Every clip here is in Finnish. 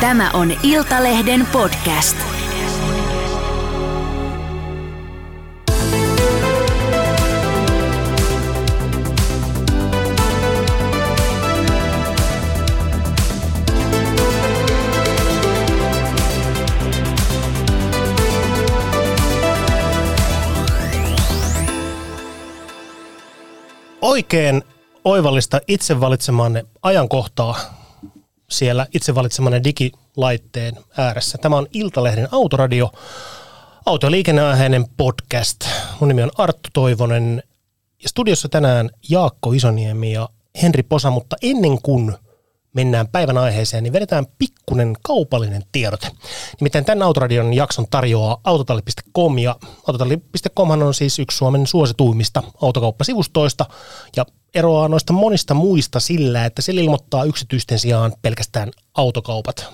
Tämä on Iltalehden podcast. Oikein oivallista itse valitsemanne ajankohtaa siellä itse valitsemanne digilaitteen ääressä. Tämä on Iltalehden autoradio, auto- ja podcast. Mun nimi on Arttu Toivonen ja studiossa tänään Jaakko Isoniemi ja Henri Posa, mutta ennen kuin mennään päivän aiheeseen, niin vedetään pikkunen kaupallinen tiedote. Nimittäin tämän Autoradion jakson tarjoaa autotalli.com ja autotalli.com on siis yksi Suomen suosituimmista autokauppasivustoista ja eroaa noista monista muista sillä, että se ilmoittaa yksityisten sijaan pelkästään autokaupat.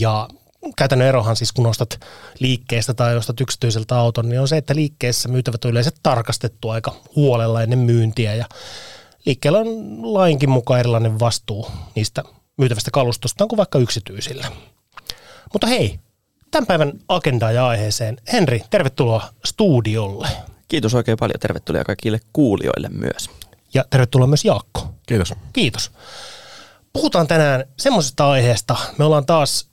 Ja käytännön erohan siis, kun ostat liikkeestä tai ostat yksityiseltä auton, niin on se, että liikkeessä myytävät on yleensä tarkastettu aika huolella ennen myyntiä ja liikkeellä on lainkin mukaan erilainen vastuu niistä myytävästä kalustosta kuin vaikka yksityisillä. Mutta hei, tämän päivän agendaan ja aiheeseen. Henri, tervetuloa studiolle. Kiitos oikein paljon. Tervetuloa kaikille kuulijoille myös. Ja tervetuloa myös Jaakko. Kiitos. Kiitos. Puhutaan tänään semmoisesta aiheesta. Me ollaan taas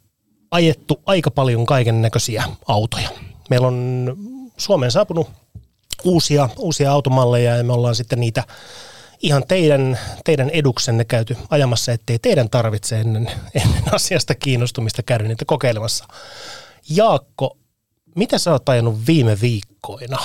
ajettu aika paljon kaiken näköisiä autoja. Meillä on Suomeen saapunut uusia, uusia automalleja ja me ollaan sitten niitä ihan teidän, teidän eduksenne käyty ajamassa, ettei teidän tarvitse ennen, ennen asiasta kiinnostumista käydä niitä kokeilemassa. Jaakko, mitä sä oot ajanut viime viikkoina?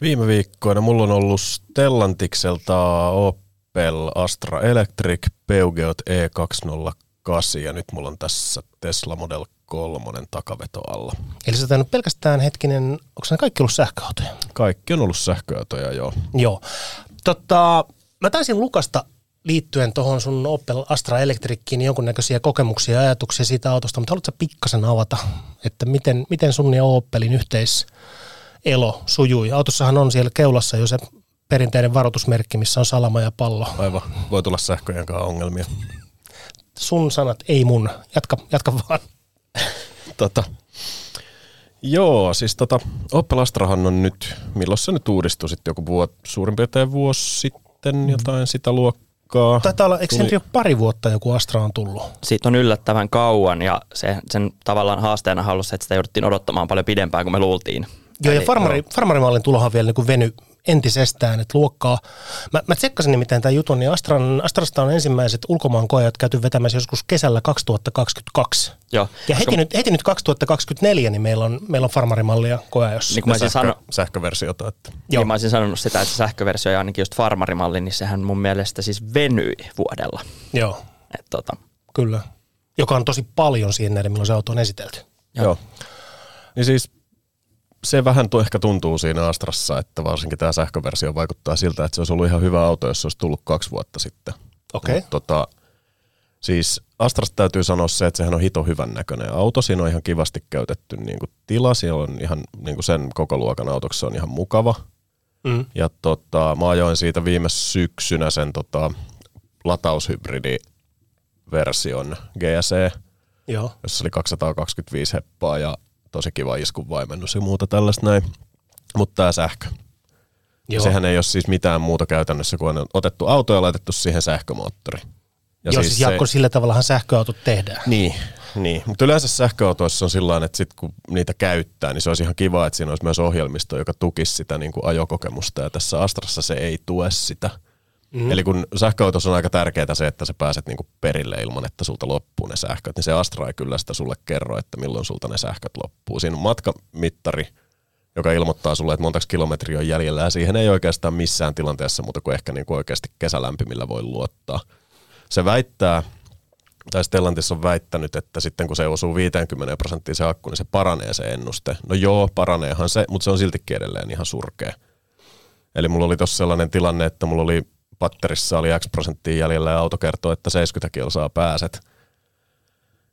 Viime viikkoina mulla on ollut Stellantikselta Opel Astra Electric Peugeot E208 ja nyt mulla on tässä Tesla Model 3 takaveto alla. Eli sä oot pelkästään hetkinen, onko ne kaikki ollut sähköautoja? Kaikki on ollut sähköautoja, joo. Joo. Tota, mä taisin Lukasta liittyen tuohon sun Opel Astra Electriciin jonkunnäköisiä kokemuksia ja ajatuksia siitä autosta, mutta haluatko pikkasen avata, että miten, miten sun ja Opelin yhteiselo sujui? Autossahan on siellä keulassa jo se perinteinen varoitusmerkki, missä on salama ja pallo. Aivan, voi tulla sähköjen kanssa ongelmia. Sun sanat, ei mun. Jatka, jatka vaan. Tota, joo, siis tota, Opel Astrahan on nyt, milloin se nyt uudistui sitten joku vuot, suurin piirtein vuosi sitten jotain sitä luokkaa. Taitaa olla, eikö se jo pari vuotta joku Astra on tullut? Siitä on yllättävän kauan ja se, sen tavallaan haasteena on ollut se, että sitä jouduttiin odottamaan paljon pidempään kuin me luultiin. Joo, ja Eli- farmari, farmarimallin tulohan vielä niin kuin veny entisestään, että luokkaa. Mä, mä tsekkasin nimittäin tämän jutun, niin Astran, Astrasta on ensimmäiset ulkomaan koejat käyty vetämässä joskus kesällä 2022. Joo, Ja heti, nyt, heti nyt 2024, niin meillä on, meillä on farmarimallia koeajossa. niin kuin mä Sähkö, sano, sähköversiota, että Joo. niin mä olisin sanonut sitä, että se sähköversio ja ainakin just farmarimalli, niin sehän mun mielestä siis venyi vuodella. Joo, Et tota, kyllä. Joka on tosi paljon siihen nähden, milloin se auto on esitelty. Joo. Joo. Niin siis se vähän tu- ehkä tuntuu siinä Astrassa, että varsinkin tämä sähköversio vaikuttaa siltä, että se olisi ollut ihan hyvä auto, jos se olisi tullut kaksi vuotta sitten. Okei. Mut Tota, siis Astrasta täytyy sanoa se, että sehän on hito hyvän näköinen auto. Siinä on ihan kivasti käytetty niin kuin tila. Siellä on ihan niin kuin sen koko luokan autoksi se on ihan mukava. Mm. Ja tota, mä ajoin siitä viime syksynä sen tota, lataushybridiversion GSE, Joo. jossa oli 225 heppaa ja tosi kiva iskun vaimennus ja muuta tällaista näin. Mutta tämä sähkö. Joo. sehän ei ole siis mitään muuta käytännössä, kuin on otettu auto ja laitettu siihen sähkömoottori. Ja Joo, siis, siis Jaakko, sillä tavallahan sähköautot tehdään. Niin, niin. mutta yleensä sähköautoissa on sillä että sit kun niitä käyttää, niin se olisi ihan kiva, että siinä olisi myös ohjelmisto, joka tukisi sitä niin kuin ajokokemusta, ja tässä Astrassa se ei tue sitä. Mm. Eli kun sähköautossa on aika tärkeää se, että sä pääset niin kuin perille ilman, että sulta loppuu ne sähköt, niin se Astra ei kyllä sitä sulle kerro, että milloin sulta ne sähköt loppuu. Siinä on matkamittari, joka ilmoittaa sulle, että montaks kilometriä on jäljellä, ja siihen ei oikeastaan missään tilanteessa muuta kuin ehkä niin kuin oikeasti kesälämpimillä voi luottaa. Se väittää, tai Stellantis on väittänyt, että sitten kun se osuu 50 prosenttiin se akku, niin se paranee se ennuste. No joo, paraneehan se, mutta se on siltikin edelleen ihan surkea. Eli mulla oli tuossa sellainen tilanne, että mulla oli patterissa oli X prosenttia jäljellä ja auto kertoo, että 70 kilsaa pääset.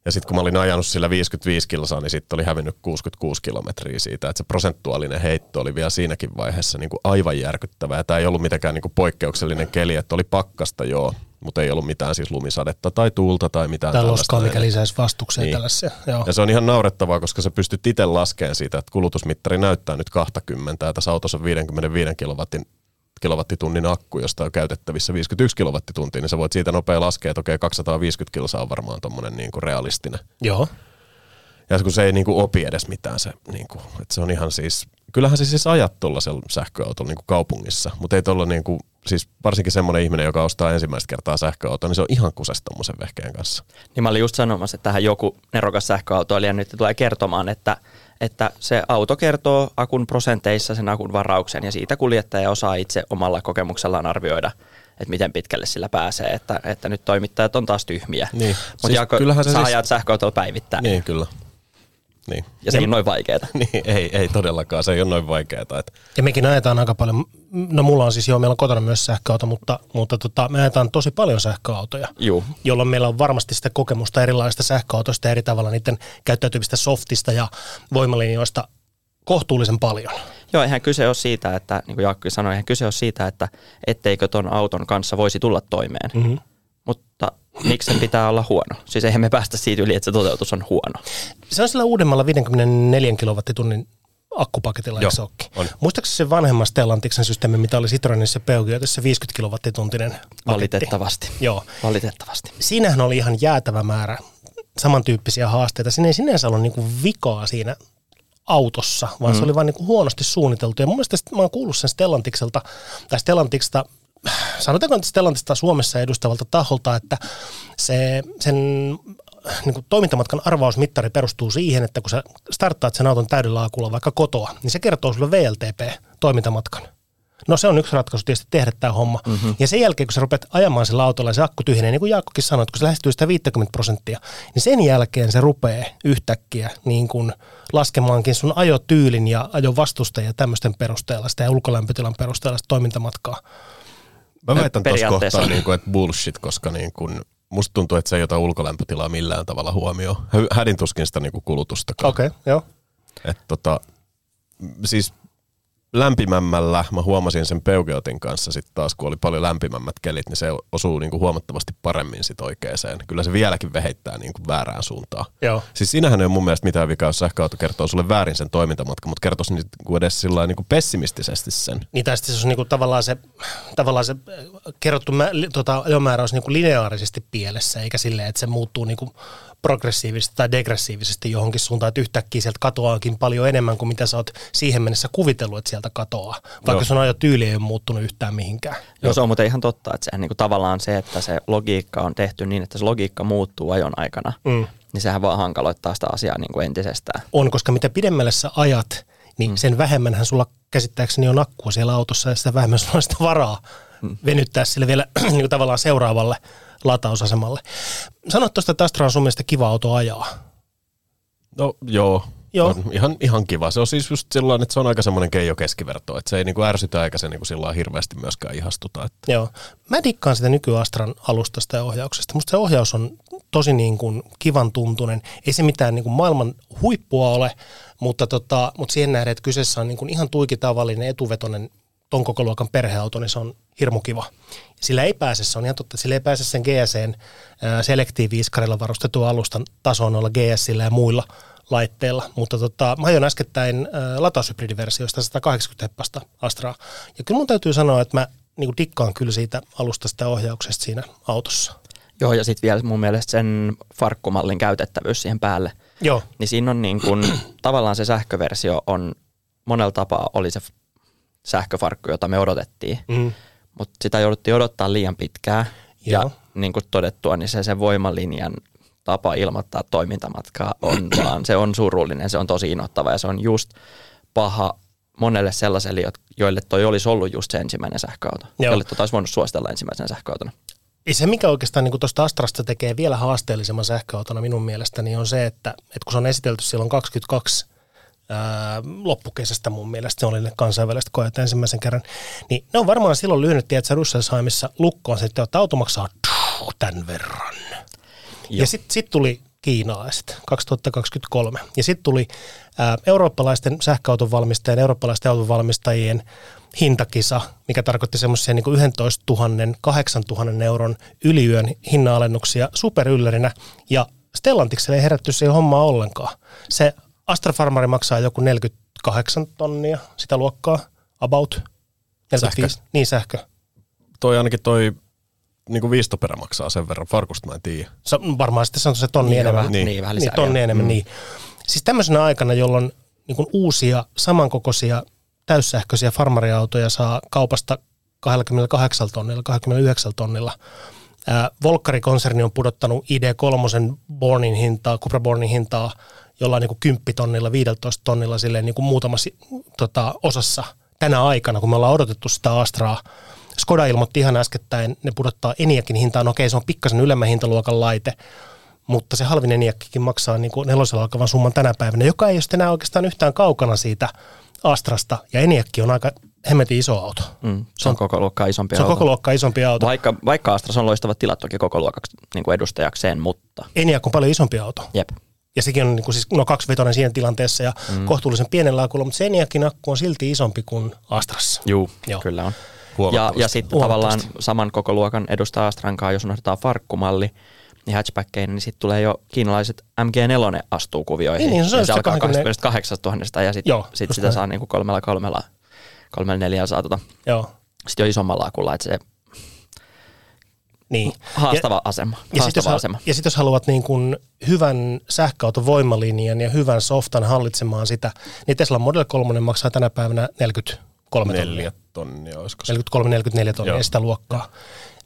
Ja sitten kun mä olin ajanut sillä 55 kilsaa, niin sitten oli hävinnyt 66 kilometriä siitä. Että se prosentuaalinen heitto oli vielä siinäkin vaiheessa niin kuin aivan järkyttävää. Ja tämä ei ollut mitenkään niin kuin poikkeuksellinen keli, että oli pakkasta joo, mutta ei ollut mitään siis lumisadetta tai tuulta tai mitään Tai tällaista. loskaa, mikä lisäisi vastukseen Niin. tällaisia. Joo. Ja se on ihan naurettavaa, koska sä pystyt itse laskemaan siitä, että kulutusmittari näyttää nyt 20 ja tässä autossa on 55 kilowattin kilowattitunnin akku, josta on käytettävissä 51 kilowattituntia, niin sä voit siitä nopea laskea, että okei, 250 kilsaa on varmaan tommonen niin kuin realistinen. Joo. Ja kun se ei niin kuin opi edes mitään, se, niin kuin, että se on ihan siis, kyllähän se siis ajat tuollaisella sähköautolla niin kuin kaupungissa, mutta ei tuolla niin kuin, siis varsinkin semmoinen ihminen, joka ostaa ensimmäistä kertaa sähköautoa, niin se on ihan kusesta tommosen vehkeen kanssa. Niin mä olin just sanomassa, että tähän joku nerokas sähköautoilija nyt tulee kertomaan, että, että se auto kertoo akun prosenteissa sen akun varauksen ja siitä kuljettaja osaa itse omalla kokemuksellaan arvioida, että miten pitkälle sillä pääsee, että, että nyt toimittajat on taas tyhmiä. Niin. Mutta Siis Jaakko, sä siis- ajat sähköautolla päivittäin Niin, kyllä. Niin. ja se ei ole noin vaikeaa. niin, ei, ei todellakaan, se ei ole noin vaikeaa. Että Ja mekin ajetaan aika paljon, no mulla on siis joo, meillä on kotona myös sähköauto, mutta, mutta tota, me ajetaan tosi paljon sähköautoja, Juu. jolloin meillä on varmasti sitä kokemusta erilaisista sähköautoista ja eri tavalla niiden käyttäytymistä softista ja voimalinjoista kohtuullisen paljon. Joo, eihän kyse ole siitä, että niin kuin Jaakko sanoi, eihän kyse ole siitä, että etteikö ton auton kanssa voisi tulla toimeen. Mm-hmm. Mutta miksi sen pitää olla huono? Siis eihän me päästä siitä yli, että se toteutus on huono. Se on sillä uudemmalla 54 kilowattitunnin akkupaketilla, Joo, eikö on. Muistaakseni se vanhemman Stellantiksen systeemi, mitä oli Citroenissa Peugeotissa 50 kilowattituntinen paketti? Valitettavasti. Joo. Valitettavasti. Siinähän oli ihan jäätävä määrä samantyyppisiä haasteita. Siinä ei sinänsä ollut niinku vikaa siinä autossa, vaan mm. se oli vain niinku huonosti suunniteltu. Ja mun mielestä mä oon kuullut sen Stellantikselta, tai Stellantiksta, sanotaanko nyt Stellantista Suomessa edustavalta taholta, että se, sen niin kuin toimintamatkan arvausmittari perustuu siihen, että kun sä starttaat sen auton täydellä akulla vaikka kotoa, niin se kertoo sulle VLTP-toimintamatkan. No se on yksi ratkaisu tietysti tehdä tämä homma. Mm-hmm. Ja sen jälkeen, kun sä rupeat ajamaan sillä autolla ja se akku tyhjenee, niin kuin Jaakkokin sanoi, että kun se lähestyy sitä 50 prosenttia, niin sen jälkeen se rupeaa yhtäkkiä niin kuin laskemaankin sun ajotyylin ja ajon vastusta ja tämmöisten perusteella, sitä ja ulkolämpötilan perusteella sitä toimintamatkaa. Mä väitän tuossa kohtaa, niin kuin, että bullshit, koska niin kuin, musta tuntuu, että se ei ota ulkolämpötilaa millään tavalla huomioon. Hä- Hädin tuskin sitä niin kuin kulutustakaan. Okei, okay, joo. Et tota, siis lämpimämmällä, mä huomasin sen Peugeotin kanssa sitten taas, kun oli paljon lämpimämmät kelit, niin se osuu niinku huomattavasti paremmin sit oikeeseen. Kyllä se vieläkin veheittää niinku väärään suuntaan. Joo. Siis siinähän ei ole mun mielestä mitään vikaa, jos sähköauto kertoo sulle väärin sen toimintamatkan, mutta kertoisi niinku edes sillä niinku pessimistisesti sen. Niin sitten se on niinku tavallaan se, tavallaan se kerrottu mä, tota, ajomäärä olisi niinku lineaarisesti pielessä, eikä silleen, että se muuttuu niinku progressiivisesti tai degressiivisesti johonkin suuntaan, että yhtäkkiä sieltä katoaakin paljon enemmän kuin mitä sä oot siihen mennessä kuvitellut, että sieltä katoaa. Vaikka Joo. sun ajotyyli ei ole muuttunut yhtään mihinkään. Joo, se on muuten ihan totta, että sehän niinku tavallaan se, että se logiikka on tehty niin, että se logiikka muuttuu ajon aikana, Mm. niin sehän vaan hankaloittaa sitä asiaa niinku entisestään. On, koska mitä pidemmälle sä ajat, niin mm. sen vähemmänhän sulla käsittääkseni on akkua siellä autossa ja sitä vähemmän sulla on sitä varaa mm. venyttää sille vielä niin kuin tavallaan seuraavalle latausasemalle. Sanoit tuosta, että Astra on sun mielestä kiva auto ajaa. No joo, Joo. On ihan, ihan kiva. Se on siis just sellainen, että se on aika semmoinen keijo keskiverto, että se ei niinku ärsytä eikä se niinku sillä hirveästi myöskään ihastuta. Että Joo. Mä dikkaan sitä nykyastran alustasta ja ohjauksesta. Musta se ohjaus on tosi niin kuin kivan tuntunen. Ei se mitään niin kuin maailman huippua ole, mutta, tota, mutta siihen nähden, että kyseessä on niin kuin ihan tuikitavallinen etuvetoinen ton koko luokan perheauto, niin se on hirmu kiva. Sillä ei pääse, se on ihan totta, sillä ei pääse sen GSN selektiiviiskarilla varustetun alustan tasoon olla GSillä ja muilla laitteilla, mutta tota, mä ajoin äskettäin äh, lataushybridiversioista 180 heppasta Astraa. Ja kyllä mun täytyy sanoa, että mä niin dikkaan kyllä siitä alustasta ja ohjauksesta siinä autossa. Joo, ja sitten vielä mun mielestä sen farkkumallin käytettävyys siihen päälle. Joo, Niin siinä on niin kun, tavallaan se sähköversio on monella tapaa oli se sähköfarkku, jota me odotettiin. mm. Mutta sitä jouduttiin odottaa liian pitkään. Joo. Ja niin kuin todettua, niin se sen voimalinjan tapa ilmoittaa toimintamatkaa on vaan, se on surullinen, se on tosi inottava ja se on just paha monelle sellaiselle, joille toi olisi ollut just se ensimmäinen sähköauto. Joo. Jolle tota olisi voinut suositella ensimmäisenä sähköautona. Ja se, mikä oikeastaan niin tuosta Astrasta tekee vielä haasteellisemman sähköautona minun mielestäni, on se, että, että kun se on esitelty silloin 22 ää, loppukesästä mun mielestä, se oli ne kansainväliset koet ensimmäisen kerran, niin ne on varmaan silloin lyönyt, tiedätkö, Russelsheimissa lukkoon että auto maksaa tämän verran. Ja, Joo. sitten sit tuli kiinalaiset 2023. Ja sitten tuli ää, eurooppalaisten sähköauton valmistajien, eurooppalaisten auton valmistajien hintakisa, mikä tarkoitti semmoisia niin 11 000, 8 000 euron yliyön hinnanalennuksia superyllärinä. Ja Stellantikselle ei herätty siihen hommaa ollenkaan. Se Astra Farmari maksaa joku 48 tonnia sitä luokkaa, about. 45, Sähkö. Niin sähkö. Toi ainakin toi niin kuin viistoperä maksaa sen verran. Farkusta mä en tiedä. Se, varmaan sitten se on se tonni Niin, enemmän. niin, niin, vähän Niin, lisää. tonni vielä. enemmän, mm. niin. Siis tämmöisenä aikana, jolloin niin kuin uusia samankokoisia täyssähköisiä farmariautoja saa kaupasta 28 tonnilla, 29 tonnilla. Ää, Volkkari-konserni on pudottanut ID3 Bornin hintaa, Cupra Bornin hintaa jollain niin kuin 10 tonnilla, 15 tonnilla silleen niin kuin muutamassa tota, osassa tänä aikana, kun me ollaan odotettu sitä Astraa. Skoda ilmoitti ihan äskettäin, ne pudottaa Eniakin hintaan. No okei, se on pikkasen ylemmän hintaluokan laite, mutta se halvin Eniakkikin maksaa niin kuin nelosella alkavan summan tänä päivänä, joka ei ole enää oikeastaan yhtään kaukana siitä Astrasta. Ja Eniakki on aika hemmetin iso auto. Mm, se on koko luokkaa isompi Se on auto. koko luokka isompi auto. Vaikka, vaikka Astras on loistavat tilat toki koko luokaksi niin kuin edustajakseen, mutta Eniak on paljon isompi auto. jep. Ja sekin on niin kuin siis, no kaksivetoinen siinä tilanteessa ja mm. kohtuullisen pienellä akulla, mutta se Eniakin akku on silti isompi kuin Astrassa. Juu, Joo. Kyllä on. Ja, ja sitten tavallaan saman koko luokan edustaa Astrankaa, jos unohdetaan farkkumalli, niin hatchbackkeihin, niin sitten tulee jo kiinalaiset MG4 astuu kuvioihin. Niin, niin, se on se se alkaa 20 28 000 ja sitten sit sitä näin. saa niinku kolmella kolmella, kolmella neljällä saa tota, Joo, sitten jo isommalla akulla, että se niin. haastava ja, asema. Ja sitten jos, Haastava asema. ja sit jos haluat niin kuin hyvän sähköauton voimalinjan ja hyvän softan hallitsemaan sitä, niin Tesla Model 3 maksaa tänä päivänä 43 tonnia. Neljä tonnia, olisiko se? 43-44 tonnia Joo. sitä luokkaa. Ja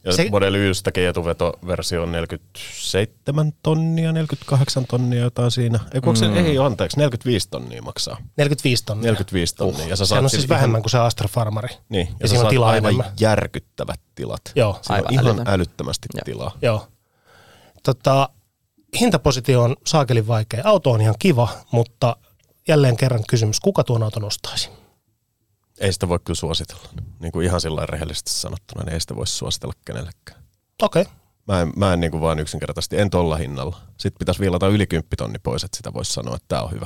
Se- se, Model Ystäkin etuvetoversio on 47 tonnia, 48 tonnia jotain siinä. Ei, mm. se, ei anteeksi, 45 tonnia maksaa. 45 tonnia. 45 tonnia. Ja sä Sehän on siis vähemmän kuin se Astra Farmari. Niin, ja, ja siinä on saat tilaa aivan enemmän. järkyttävät tilat. Joo, Siinä aivan on ihan älytön. älyttömästi Joo. tilaa. Joo. Tota, hintapositio on saakelin vaikea. Auto on ihan kiva, mutta jälleen kerran kysymys, kuka tuon auton ostaisi? Ei sitä voi kyllä suositella. Niin kuin ihan sillä lailla rehellisesti sanottuna, niin ei sitä voi suositella kenellekään. Okei. Okay. Mä en, mä en niin kuin vaan yksinkertaisesti, en tolla hinnalla. Sitten pitäisi viilata yli 10 tonni pois, että sitä voisi sanoa, että tämä on hyvä.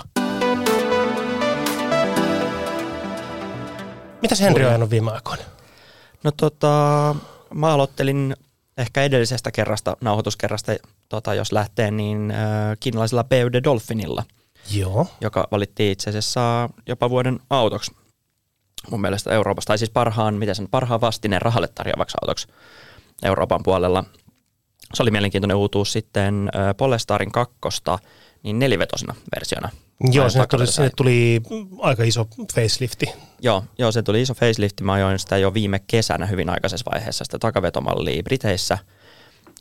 Mitäs Henri on ajanut viime aikoina? No tota, mä aloittelin ehkä edellisestä kerrasta, nauhoituskerrasta, tota, jos lähtee, niin äh, kiinalaisella BUD Dolphinilla, Joo. joka valittiin itse asiassa jopa vuoden autoksi mun mielestä Euroopasta, tai siis parhaan, miten sen parhaan vastineen rahalle tarjoavaksi autoksi Euroopan puolella. Se oli mielenkiintoinen uutuus sitten Polestarin kakkosta, niin nelivetosena versiona. Joo, sinne tuli, sinne tuli aika iso facelifti. Joo, joo, se tuli iso facelift. Mä ajoin sitä jo viime kesänä hyvin aikaisessa vaiheessa, sitä takavetomallia Briteissä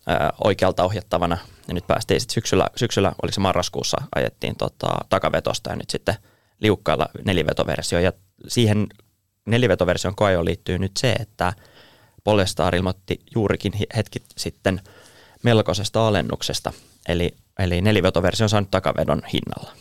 ää, oikealta ohjattavana. Ja nyt päästiin sitten syksyllä, syksyllä, oliko se marraskuussa, ajettiin tota, takavetosta ja nyt sitten liukkailla nelivetoversio. Ja siihen nelivetoversion koejoon liittyy nyt se, että Polestar ilmoitti juurikin hetki sitten melkoisesta alennuksesta. Eli, eli nelivetoversio on saanut takavedon hinnalla.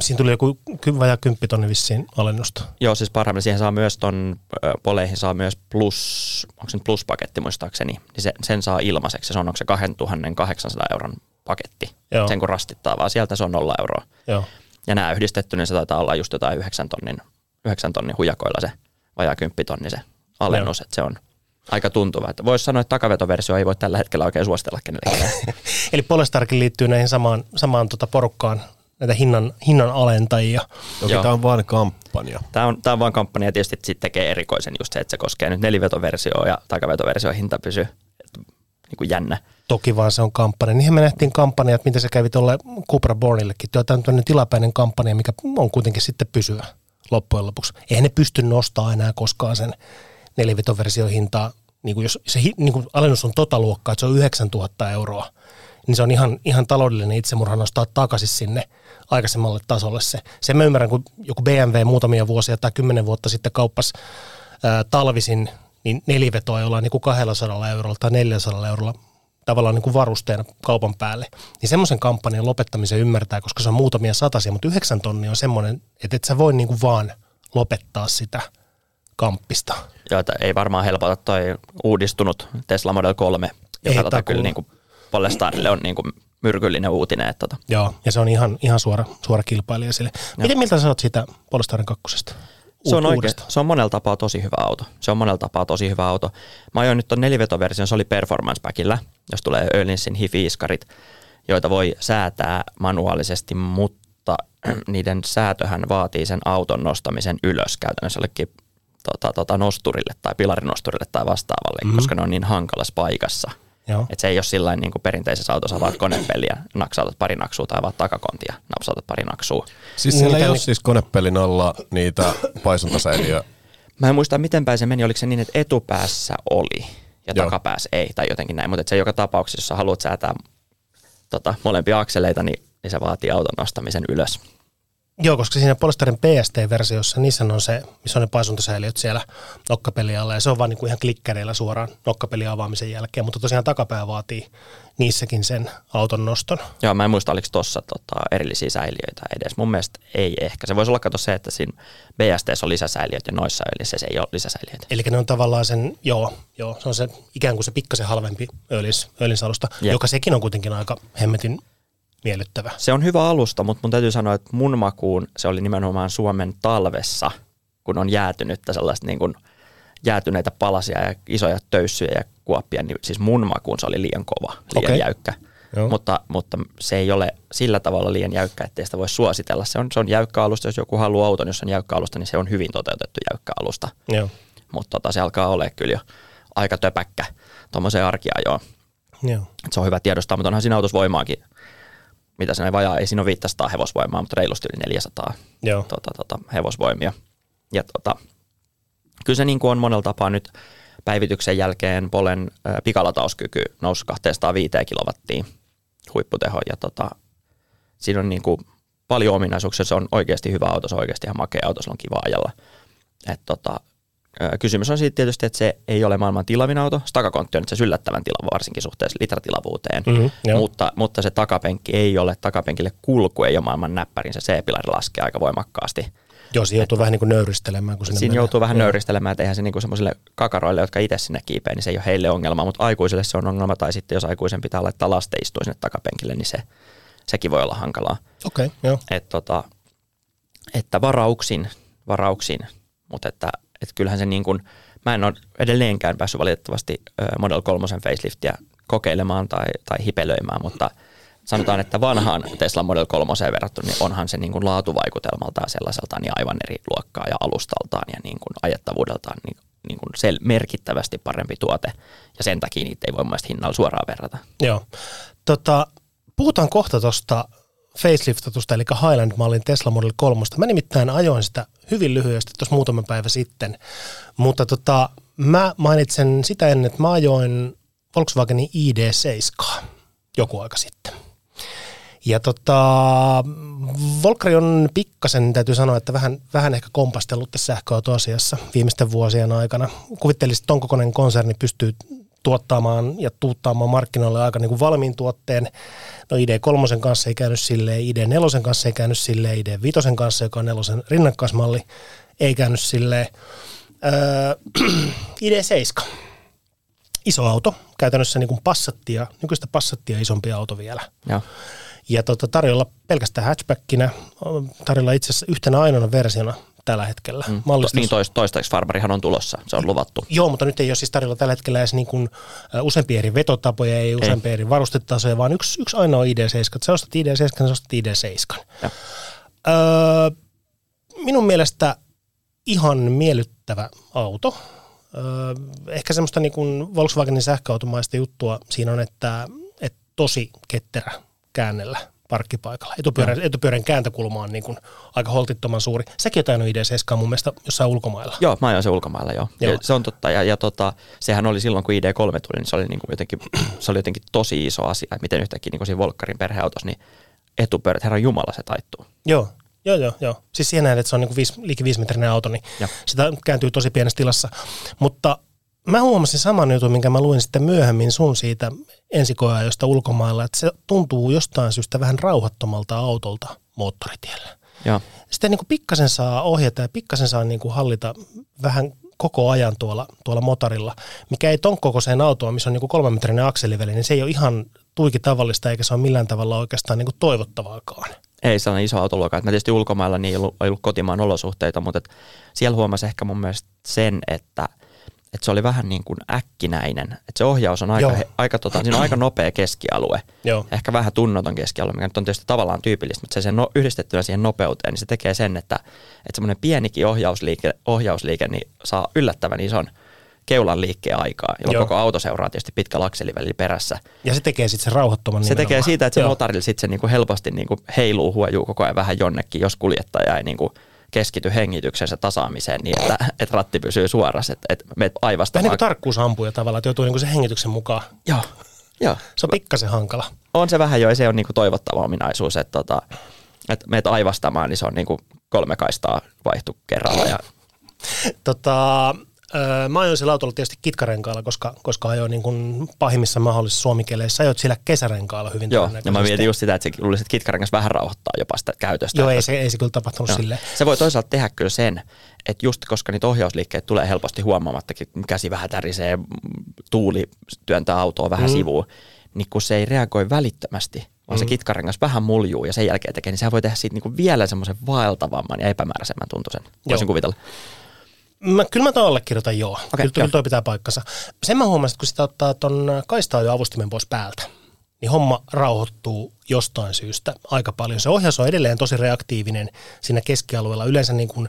Siinä tuli joku ky- vajaa kymppitonni vissiin alennusta. Joo, siis parhaimmillaan siihen saa myös ton poleihin saa myös plus, onko se pluspaketti muistaakseni, niin se, sen saa ilmaiseksi. Se on, onko se 2800 euron paketti. Joo. Sen kun rastittaa, vaan sieltä se on nolla euroa. Joo. Ja nämä yhdistetty, niin se taitaa olla just jotain 9 tonnin, 9 tonnin hujakoilla se vajaa 10 tonni se alennus, että se on aika tuntuva. Että voisi sanoa, että takavetoversio ei voi tällä hetkellä oikein suositella kenellekään. Eli Polestarkin liittyy näihin samaan, samaan tota porukkaan, näitä hinnan, hinnan alentajia. Toki Joo. tämä on vain kampanja. Tämä on, tämä on vaan kampanja ja tietysti sit tekee erikoisen just se, että se koskee nyt nelivetoversioa ja takavetoversion hinta pysyy niin kuin jännä. Toki vaan se on kampanja. Niinhän me nähtiin kampanja, että miten se kävi tuolle Cupra Bornillekin. Tämä on tämmöinen tilapäinen kampanja, mikä on kuitenkin sitten pysyvä loppujen lopuksi. Eihän ne pysty nostamaan enää koskaan sen nelivetoversion hintaa. Niin kuin jos se niin kuin alennus on tota luokkaa, että se on 9000 euroa, niin se on ihan, ihan taloudellinen itsemurha nostaa takaisin sinne aikaisemmalle tasolle se. Sen mä ymmärrän, kun joku BMW muutamia vuosia tai kymmenen vuotta sitten kauppasi ää, talvisin niin nelivetoa jollain niin kuin 200 eurolla tai 400 eurolla tavallaan niin kuin varusteena kaupan päälle, niin semmoisen kampanjan lopettamisen ymmärtää, koska se on muutamia satasia, mutta yhdeksän tonnia on semmoinen, että et sä voi niin kuin vaan lopettaa sitä kamppista. joita ei varmaan helpota toi uudistunut Tesla Model 3, joka Ei tota kyllä niin kuin Polestarille on niin kuin myrkyllinen uutinen. Että tota. Joo, ja se on ihan, ihan suora, suora kilpailija sille. Miten miltä sä oot siitä Polestarin kakkosesta? Se on, oikein, se on monella tapaa tosi hyvä auto. Se on monella tapaa tosi hyvä auto. Mä ajoin nyt ton nelivetoversion, se oli Performance Packillä, jos tulee Ölinsin HIFI-iskarit, joita voi säätää manuaalisesti, mutta niiden säätöhän vaatii sen auton nostamisen ylös käytännössä jollekin tota, tota, nosturille tai pilarinosturille tai vastaavalle, mm-hmm. koska ne on niin hankalassa paikassa. Joo. Et se ei ole sillä niin kuin perinteisessä autossa avaat konepeliä, naksautat pari naksua tai avaat takakontia, napsautat pari naksua. Siis siellä ei ole ni- siis konepelin alla niitä paisuntasäiliöitä. Mä en muista, miten päin se meni. Oliko se niin, että etupäässä oli ja Joo. takapäässä ei tai jotenkin näin. Mutta se joka tapauksessa, jos sä haluat säätää tota, molempia akseleita, niin, niin se vaatii auton nostamisen ylös. Joo, koska siinä Polestarin PST-versiossa, niissä on se, missä on ne paisuntasäiliöt siellä nokkapeli alla, ja se on vaan niin kuin ihan klikkäreillä suoraan nokkapelin avaamisen jälkeen, mutta tosiaan takapää vaatii niissäkin sen auton noston. Joo, mä en muista, oliko tuossa tota, erillisiä säiliöitä edes. Mun mielestä ei ehkä. Se voisi olla kato se, että siinä BST on lisäsäiliöt ja noissa öljyssä se ei ole lisäsäiliöitä. Eli ne on tavallaan sen, joo, joo, se on se ikään kuin se pikkasen halvempi öljys, öljynsalusta, Jep. joka sekin on kuitenkin aika hemmetin miellyttävä. Se on hyvä alusta, mutta mun täytyy sanoa, että mun makuun se oli nimenomaan Suomen talvessa, kun on jäätynyttä sellaista niin kuin jäätyneitä palasia ja isoja töyssyjä ja kuoppia, niin siis mun makuun se oli liian kova, liian Okei. jäykkä. Joo. Mutta, mutta se ei ole sillä tavalla liian jäykkä, ettei sitä voi suositella. Se on, se on jäykkä alusta, jos joku haluaa auton, jos on jäykkä alusta, niin se on hyvin toteutettu jäykkä alusta. Joo, Mutta tota, se alkaa olla kyllä jo aika töpäkkä tuommoiseen arkiajoon. joo. Et se on hyvä tiedostaa, mutta onhan siinä autossa voimaakin, mitä se vajaa, ei siinä ole 500 hevosvoimaa, mutta reilusti yli 400 Joo. tota, tota, hevosvoimia. Ja tota, kyllä se niin kuin on monella tapaa nyt päivityksen jälkeen Polen ö, pikalatauuskyky nousi 205 kilowattia huipputeho ja tota, siinä on niin kuin paljon ominaisuuksia, se on oikeasti hyvä auto, se on oikeasti ihan makea auto, se on kiva ajalla. Et tota, kysymys on siitä tietysti, että se ei ole maailman tilavin auto, se takakontti on itse yllättävän tilava, varsinkin suhteessa litratilavuuteen, Mhm, joo. mutta, mutta se takapenkki ei ole, takapenkille kulku ei ole maailman näppärin, se C-pilari laskee aika voimakkaasti. Joo, siinä joutuu vähän niin kuin nöyristelemään, kun sinne Siinä menee. joutuu vähän Joo. nöyristelemään, että eihän se niinku semmoisille kakaroille, jotka itse sinne kiipee, niin se ei ole heille ongelma, mutta aikuisille se on ongelma, tai sitten jos aikuisen pitää laittaa lasteistuin sinne takapenkille, niin se, sekin voi olla hankalaa. Okei, okay, joo. Et tota, että varauksin, varauksin, mutta että, että kyllähän se niin kuin, mä en ole edelleenkään päässyt valitettavasti Model 3 faceliftiä kokeilemaan tai, tai hipelöimään, mutta sanotaan, että vanhaan Tesla Model 3 verrattuna, niin onhan se niin kuin laatuvaikutelmaltaan sellaiseltaan niin aivan eri luokkaa ja alustaltaan ja niin kuin ajettavuudeltaan niin, niin kuin sel- merkittävästi parempi tuote. Ja sen takia niitä ei voi mun mielestä hinnalla suoraan verrata. Joo. Tota, puhutaan kohta tuosta faceliftatusta, eli Highland-mallin Tesla Model 3. Mä nimittäin ajoin sitä hyvin lyhyesti tuossa muutama päivä sitten, mutta tota, mä mainitsen sitä ennen, että mä ajoin Volkswagenin ID7 joku aika sitten. Ja tota, Volkari on pikkasen, täytyy sanoa, että vähän, vähän ehkä kompastellut tässä sähköautoasiassa viimeisten vuosien aikana. Kuvittelisin, että ton kokoinen konserni pystyy tuottamaan ja tuuttaamaan markkinoille aika niin kuin valmiin tuotteen. No ID3 kanssa ei käynyt silleen, ID4 kanssa ei käynyt silleen, ID5 kanssa, joka on nelosen rinnakkaismalli, ei käynyt silleen. Öö, ID7, iso auto, käytännössä niin kuin Passattia, nykyistä Passattia isompi auto vielä. Joo. Ja tota, tarjolla pelkästään hatchbackinä, tarjolla itse asiassa yhtenä ainoana versiona tällä hetkellä. Mm. Mallistus- Niin tois, toistaiseksi Farmarihan on tulossa, se on luvattu. Joo, mutta nyt ei ole siis tarjolla tällä hetkellä edes niin kuin, useampia eri vetotapoja, ei useampia eri varustetasoja, vaan yksi, yksi ainoa ID7. Sä ostat ID7, sä ostat ID7. Joo. Öö, minun mielestä ihan miellyttävä auto. Öö, ehkä semmoista niin kuin Volkswagenin sähköautomaista juttua siinä on, että, että tosi ketterä käännellä parkkipaikalla. Etupyörän, etupyörän kääntökulma on niin kuin aika holtittoman suuri. Sekin jotain on ID7 mun mielestä jossain ulkomailla. Joo, mä ajoin se ulkomailla joo. Joo. Ja se on totta. Ja, ja tota, sehän oli silloin, kun ID3 tuli, niin se oli, niin kuin jotenkin, se oli jotenkin tosi iso asia, että miten yhtäkkiä niin kuin siinä Volkkarin perheautossa, niin etupyörät, herran jumala, se taittuu. Joo, joo, joo. joo. Siis siihen näet, että se on niin viisi, liike viisimetrinen auto, niin Joo. sitä kääntyy tosi pienessä tilassa. Mutta mä huomasin saman jutun, minkä mä luin sitten myöhemmin sun siitä ensikoeajosta ulkomailla, että se tuntuu jostain syystä vähän rauhattomalta autolta moottoritiellä. Joo. Sitä niin kuin pikkasen saa ohjata ja pikkasen saa niin kuin hallita vähän koko ajan tuolla, tuolla motorilla, mikä ei ton kokoiseen autoon, missä on niin kuin kolmen metrinen akseliväli, niin se ei ole ihan tuiki tavallista eikä se ole millään tavalla oikeastaan niin kuin toivottavaakaan. Ei sellainen iso autoluokka. Mä tietysti ulkomailla niin ei ollut, ei ollut kotimaan olosuhteita, mutta siellä huomasi ehkä mun mielestä sen, että, että se oli vähän niin kuin äkkinäinen. Että se ohjaus on aika, he, aika, tota, siinä on aika nopea keskialue. Joo. Ehkä vähän tunnoton keskialue, mikä nyt on tietysti tavallaan tyypillistä, mutta se sen no, yhdistettynä siihen nopeuteen, niin se tekee sen, että, että semmoinen pienikin ohjausliike, ohjausliike niin saa yllättävän ison keulan liikkeen aikaa, jolloin Joo. koko auto seuraa tietysti pitkä akselivälillä perässä. Ja se tekee sitten sen rauhattoman Se tekee nimenomaan. siitä, että se Joo. motorilla sitten se niinku helposti niinku heiluu, huojuu koko ajan vähän jonnekin, jos kuljettaja ei niinku keskity hengityksensä tasaamiseen niin, että, että ratti pysyy suorassa, että, että meet Vähän niin aivastamaan. kuin tarkkuusampuja tavallaan, että joutuu niin kuin sen hengityksen mukaan. Joo, joo. Se on pikkasen hankala. On se vähän jo, ja se on niinku toivottava ominaisuus, että, tota, että meet aivastamaan, niin se on niinku kolme kaistaa vaihtu kerralla. Ja, Tota, öö, mä ajoin sillä autolla tietysti kitkarenkaalla, koska, koska ajoin niin kuin pahimmissa mahdollisissa suomikeleissä. Ajoit sillä kesärenkaalla hyvin joo, ja mä mietin just sitä, että se luulisin, että kitkarengas vähän rauhoittaa jopa sitä käytöstä. Joo, ei se, ei se kyllä tapahtunut Joo. silleen. Se voi toisaalta tehdä kyllä sen, että just koska niitä ohjausliikkeitä tulee helposti huomaamattakin, käsi vähän tärisee, tuuli työntää autoa vähän mm. sivuun, niin kun se ei reagoi välittömästi, vaan mm. se kitkarengas vähän muljuu ja sen jälkeen tekee, niin sehän voi tehdä siitä niinku vielä semmoisen vaeltavamman ja epämääräisemmän tuntuisen, voisin Joo. kuvitella. Mä, kyllä mä tuon allekirjoitan joo. Okay, kyllä, kyllä toi pitää paikkansa. Sen mä huomasin, että kun sitä ottaa ton kaistaa jo avustimen pois päältä, niin homma rauhoittuu jostain syystä aika paljon. Se ohjaus on edelleen tosi reaktiivinen siinä keskialueella. Yleensä niin kuin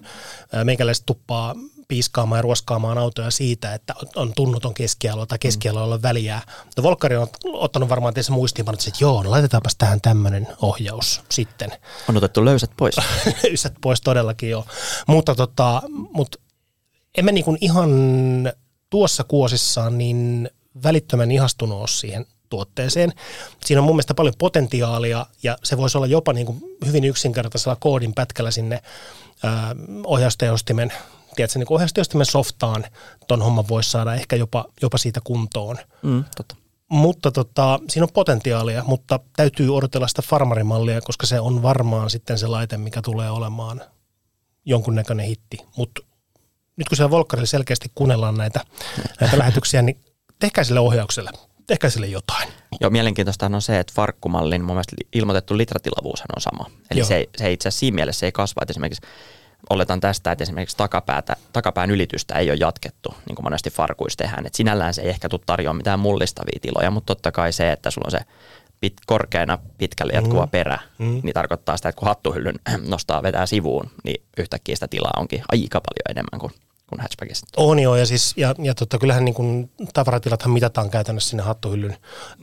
meikäläiset tuppaa piiskaamaan ja ruoskaamaan autoja siitä, että on tunnuton keskialue tai keskialueella on väliä. No Volkari on ottanut varmaan tässä muistiinpanot, että joo, no laitetaanpas tähän tämmöinen ohjaus sitten. On otettu löysät pois. Ysät pois todellakin joo. Mutta tota, mut emme niin kuin ihan tuossa kuosissaan niin välittömän ihastunut ole siihen tuotteeseen. Siinä on mun mielestä paljon potentiaalia ja se voisi olla jopa niin kuin hyvin yksinkertaisella koodin pätkällä sinne ää, ohjaustehostimen, tiedätkö, niin ohjaustehostimen softaan ton homman voisi saada ehkä jopa, jopa siitä kuntoon. Mm, totta. Mutta tota, siinä on potentiaalia, mutta täytyy odotella sitä farmarimallia, koska se on varmaan sitten se laite, mikä tulee olemaan jonkunnäköinen hitti. Mutta nyt kun siellä Volkkarilla selkeästi kuunnellaan näitä, näitä lähetyksiä, niin tehkää sille ohjaukselle, tehkää sille jotain. Joo, mielenkiintoista on se, että farkkumallin mun mielestä ilmoitettu litratilavuushan on sama. Eli Joo. se, se itse asiassa siinä mielessä se ei kasva. Että esimerkiksi oletan tästä, että esimerkiksi takapäätä, takapään ylitystä ei ole jatkettu, niin kuin monesti farkuissa tehdään. Et sinällään se ei ehkä tule tarjoamaan mitään mullistavia tiloja, mutta totta kai se, että sulla on se pit, korkeana pitkälle jatkuva mm. perä, mm. niin tarkoittaa sitä, että kun hattuhyllyn nostaa vetää sivuun, niin yhtäkkiä sitä tilaa onkin aika paljon enemmän kuin, kuin hatchbackissa. On joo, ja, siis, ja, ja tota, kyllähän niin kuin tavaratilathan mitataan käytännössä sinne hattuhyllyn,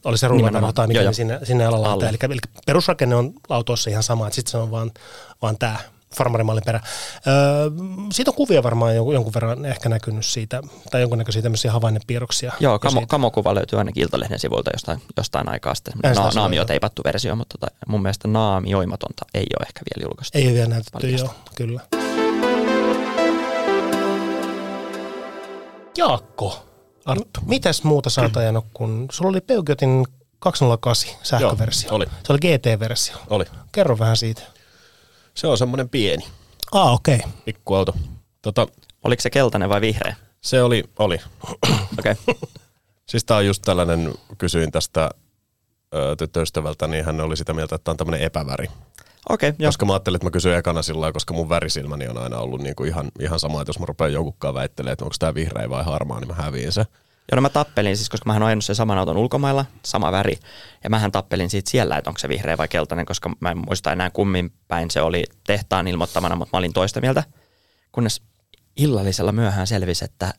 oli se rullatarho tai mikä Joo, niin sinne, sinne alalla. Alle. Eli, eli perusrakenne on autossa ihan sama, että sitten se on vaan, vaan tämä farmarimallin perä. Öö, siitä on kuvia varmaan jonkun, jonkun verran ehkä näkynyt siitä, tai jonkunnäköisiä tämmöisiä havainnepiirroksia. Joo, jo kamo, siitä. kamokuva löytyy ainakin Iltalehden sivuilta jostain, jostain aikaa sitten. Na, naamio teipattu versio, mutta tota, mun mielestä naamioimatonta ei ole ehkä vielä julkaistu. Ei ole vielä näytetty, joo, kyllä. Jaakko, Arttu, mitäs muuta sä oot ajanut, kun sulla oli Peugeotin 208 sähköversio. Joo, oli. Se oli GT-versio. Oli. Kerro vähän siitä. Se on semmoinen pieni Ah, okei. Okay. pikkuauto. Tota, Oliko se keltainen vai vihreä? se oli, oli. Okei. Okay. Siis tää on just tällainen, kysyin tästä ö, tyttöystävältä, niin hän oli sitä mieltä, että tämä on tämmöinen epäväri. Okei, okay. Koska mä ajattelin, että mä kysyin ekana sillä lailla, koska mun värisilmäni on aina ollut niinku ihan, ihan sama, että jos mä rupean jonkukkaan väittelemään, että onko tämä vihreä vai harmaa, niin mä häviin se. Joo, no mä tappelin siis, koska mä ajanut sen saman auton ulkomailla, sama väri. Ja mähän tappelin siitä siellä, että onko se vihreä vai keltainen, koska mä en muista enää kummin päin se oli tehtaan ilmoittamana, mutta mä olin toista mieltä. Kunnes illallisella myöhään selvisi, että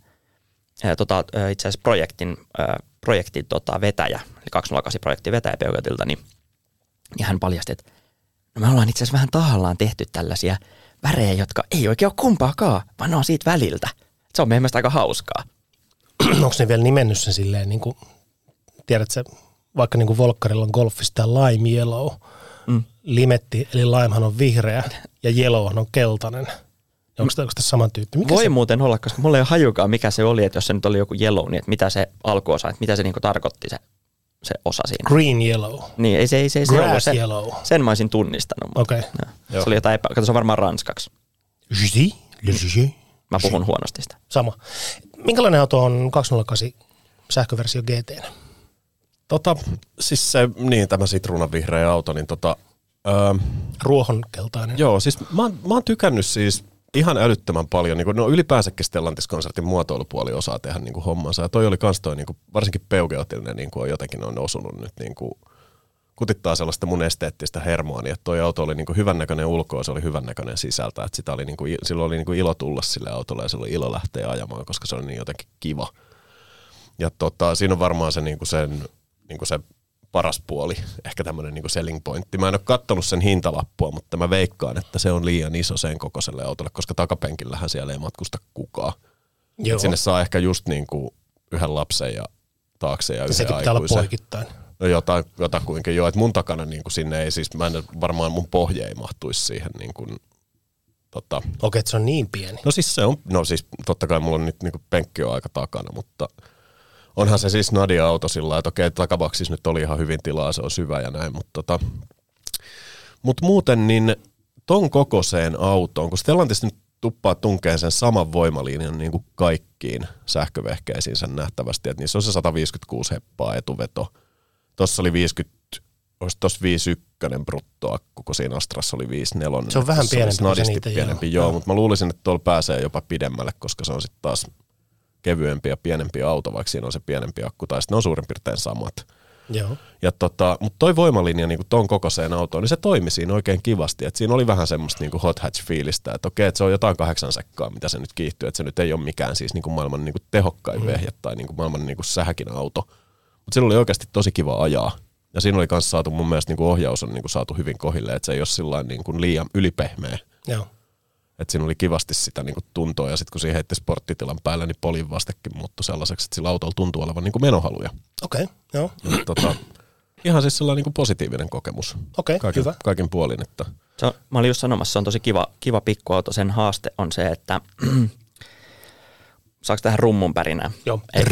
ää, tota, itse asiassa projektin, ää, projektin tota, vetäjä, eli 208 projektin vetäjä Peugeotilta, niin, niin hän paljasti, että no me ollaan itse asiassa vähän tahallaan tehty tällaisia värejä, jotka ei oikein ole kumpaakaan, vaan ne on siitä väliltä. Se on meidän mielestä aika hauskaa. Onko ne vielä nimennyt sen silleen, niin kuin, tiedätkö, vaikka niin kuin Volkkarilla on golfissa tämä lime yellow, mm. limetti, eli limehan on vihreä ja yellow on keltainen. Onko tämä saman tyyppi? Mikä Voi se, muuten olla, koska mulla ei ole hajukaan, mikä se oli, että jos se nyt oli joku yellow, niin että mitä se alkuosa, että mitä se niinku tarkoitti se, se osa siinä. green yellow. Niin, ei se, ei se, ei se Grass ollut se, yellow. sen mä olisin tunnistanut. Okei. Joo. Se oli jotain epä, kato se on varmaan ranskaksi. Jusi, le jusi. Mä puhun huonosti sitä. Sama. Minkälainen auto on 208 sähköversio GT? Tota, siis se, niin tämä sitruunavihreä auto, niin tota, öö, Ruohonkeltainen. joo, siis mä, oon- mä oon tykännyt siis ihan älyttömän paljon, niin kuin, no ylipäänsäkin Stellantis-konsertin muotoilupuoli osaa tehdä niin kuin hommansa, ja toi oli kans toi, niin kuin, varsinkin peugeotillinen niin kuin on jotenkin on osunut nyt niin kuin, kutittaa sellaista mun esteettistä hermoa, niin että toi auto oli niin kuin hyvännäköinen ulkoa, se oli hyvännäköinen sisältä, että sitä oli niin kuin, silloin oli niin kuin ilo tulla sille autolle ja silloin ilo lähteä ajamaan, koska se oli niin jotenkin kiva. Ja tota, siinä on varmaan se, niin kuin sen, niin kuin se paras puoli, ehkä tämmöinen niin selling pointti. Mä en ole kattonut sen hintalappua, mutta mä veikkaan, että se on liian iso sen kokoiselle autolle, koska takapenkillähän siellä ei matkusta kukaan. Joo. Et sinne saa ehkä just niin kuin yhden lapsen ja taakse ja Ja yhden sekin pitää olla aikuisen. poikittain. No jotain, jotakuinkin joo, että mun takana niin kuin sinne ei siis, mä en, varmaan mun pohje ei mahtuisi siihen niin kuin, tota, Okei, että se on niin pieni. No siis se on, no siis totta kai mulla on nyt niinku penkki on aika takana, mutta onhan se siis Nadia-auto sillä lailla, että okei, takabaksissa nyt oli ihan hyvin tilaa, se on syvä ja näin, mutta tota, mut muuten niin ton kokoiseen autoon, kun Stellantis nyt tuppaa tunkeen sen saman voimalinjan niin kuin kaikkiin sähkövehkeisiinsä nähtävästi, että niissä on se 156 heppaa etuveto. Tossa oli 50, olisi tossa 51 bruttoakku, kun siinä Astrassa oli 54. Se on vähän pienempi se niitä, joo. pienempi, joo, Joo. mutta mä luulisin, että tuolla pääsee jopa pidemmälle, koska se on sitten taas kevyempi ja pienempi auto, vaikka siinä on se pienempi akku, tai sitten ne on suurin piirtein samat. Joo. Ja tota, mutta toi voimalinja niin ton kokoiseen autoon, niin se toimi siinä oikein kivasti. Et siinä oli vähän semmoista niin hot hatch-fiilistä, että okei, että se on jotain kahdeksan sekkaa, mitä se nyt kiihtyy, että se nyt ei ole mikään siis niin maailman niin tehokkain Mm. vehje tai niin maailman niin sähäkin auto. Mutta sillä oli oikeasti tosi kiva ajaa. Ja siinä oli myös saatu, mun mielestä niin ohjaus on niin saatu hyvin kohille, että se ei ole sillä niin kuin liian ylipehmeä. Joo. Että siinä oli kivasti sitä niin kuin tuntoa ja sitten kun siihen heitti sporttitilan päälle, niin polin vastekin muuttui sellaiseksi, että sillä autolla tuntuu olevan niin kuin menohaluja. Okei, okay, joo. Et tota, ihan siis sellainen niin kuin positiivinen kokemus. Okei, kaikin, hyvä. Kaikin puolin, että Se on, mä olin just sanomassa, se on tosi kiva, kiva pikkuauto. Sen haaste on se, että saako tähän rummun pärinää? Joo. Ei.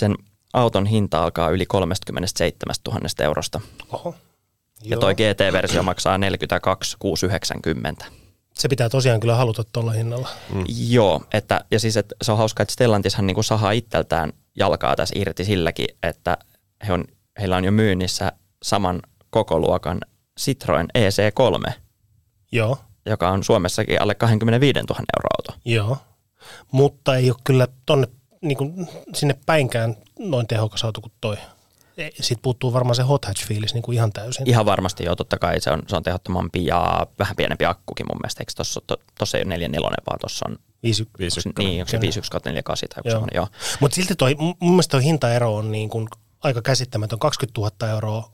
Sen auton hinta alkaa yli 37 000 eurosta. Oho. Ja Joo. toi GT-versio maksaa 42 690. Se pitää tosiaan kyllä haluta tuolla hinnalla. Mm. Joo, että, ja siis että se on hauska, että Stellantishan niin sahaa itseltään jalkaa tässä irti silläkin, että he on, heillä on jo myynnissä saman kokoluokan Citroen EC3, Joo. joka on Suomessakin alle 25 000 euro auto. Joo. Mutta ei ole kyllä tonne niin kuin sinne päinkään noin tehokas auto kuin toi. Sitten puuttuu varmaan se hot hatch-fiilis niin kuin ihan täysin. Ihan varmasti joo, totta kai se on, se on tehottomampi ja vähän pienempi akkukin mun mielestä. Eikö tossa ei ole 44, vaan tuossa on, niin, onko se Kyllä. 51 kautta 48 tai joku Joo. joo. Mutta silti toi, mun mielestä toi hintaero on niin kuin aika käsittämätön. 20 000 euroa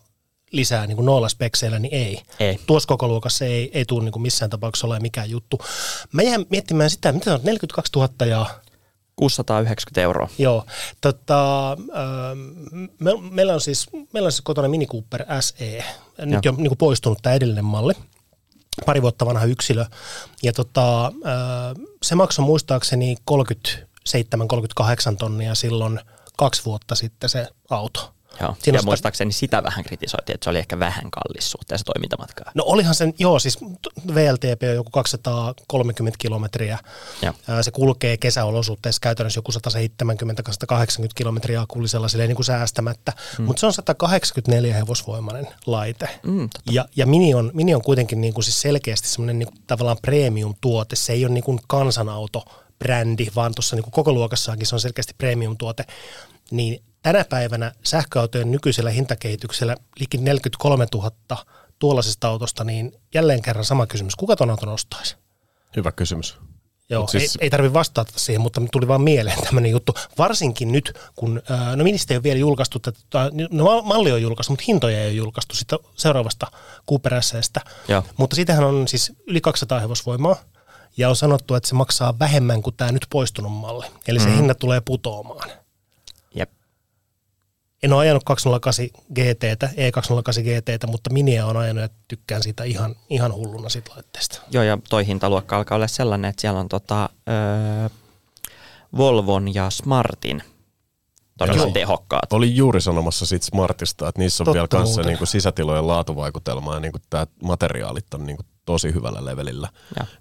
lisää niin kuin noilla spekseillä, niin ei. Ei. Tuossa koko luokassa ei, ei tule niin kuin missään tapauksessa olemaan mikään juttu. Mä jään miettimään sitä, mitä on, 42 000 ja 690 euroa. Joo, tota, ähm, me, meillä on siis meillä on siis kotona Mini Cooper SE, nyt jo niin kuin poistunut tämä edellinen malli, pari vuotta vanha yksilö, ja tota, äh, se maksoi muistaakseni 37-38 tonnia silloin kaksi vuotta sitten se auto. Joo. Siinä ja on muistaakseni sitä vähän kritisoitiin, että se oli ehkä vähän kallis suhteessa toimintamatkaan. No olihan sen, joo siis VLTP on joku 230 kilometriä. Joo. Se kulkee kesäolosuhteissa käytännössä joku 170-180 kilometriä akullisella silleen niin kuin säästämättä, mm. mutta se on 184 hevosvoimainen laite. Mm, ja, ja Mini, on, Mini on kuitenkin niin kuin siis selkeästi semmoinen niin kuin tavallaan premium-tuote. Se ei ole niin kuin kansanauto brändi, vaan tuossa niin koko luokassaankin se on selkeästi premium-tuote. Niin tänä päivänä sähköautojen nykyisellä hintakehityksellä liki 43 000 tuollaisesta autosta, niin jälleen kerran sama kysymys. Kuka ton auton ostaisi? hyvä kysymys. Joo, siis, ei, ei tarvitse vastata siihen, mutta tuli vaan mieleen tämmöinen juttu. Varsinkin nyt, kun, no ministeri ole vielä julkaistu, tätä, tai- no mal- malli on julkaistu, mutta hintoja ei ole julkaistu sitä seuraavasta. Joo. Mutta sitähän on siis yli 200 hevosvoimaa, ja on sanottu, että se maksaa vähemmän kuin tämä nyt poistunut malli. Eli se mm. hinta tulee putoamaan. En ole ajanut 208 GTtä, E208 GTtä, mutta Miniä on ajanut ja tykkään siitä ihan, ihan hulluna siitä laitteesta. Joo, ja toi hintaluokka alkaa olla sellainen, että siellä on tota, öö, Volvon ja Smartin todella Joo. tehokkaat. Oli juuri sanomassa sit Smartista, että niissä on Totta vielä kanssa muuten. niinku sisätilojen laatuvaikutelma ja niinku tämä materiaalit on niinku tosi hyvällä levelillä.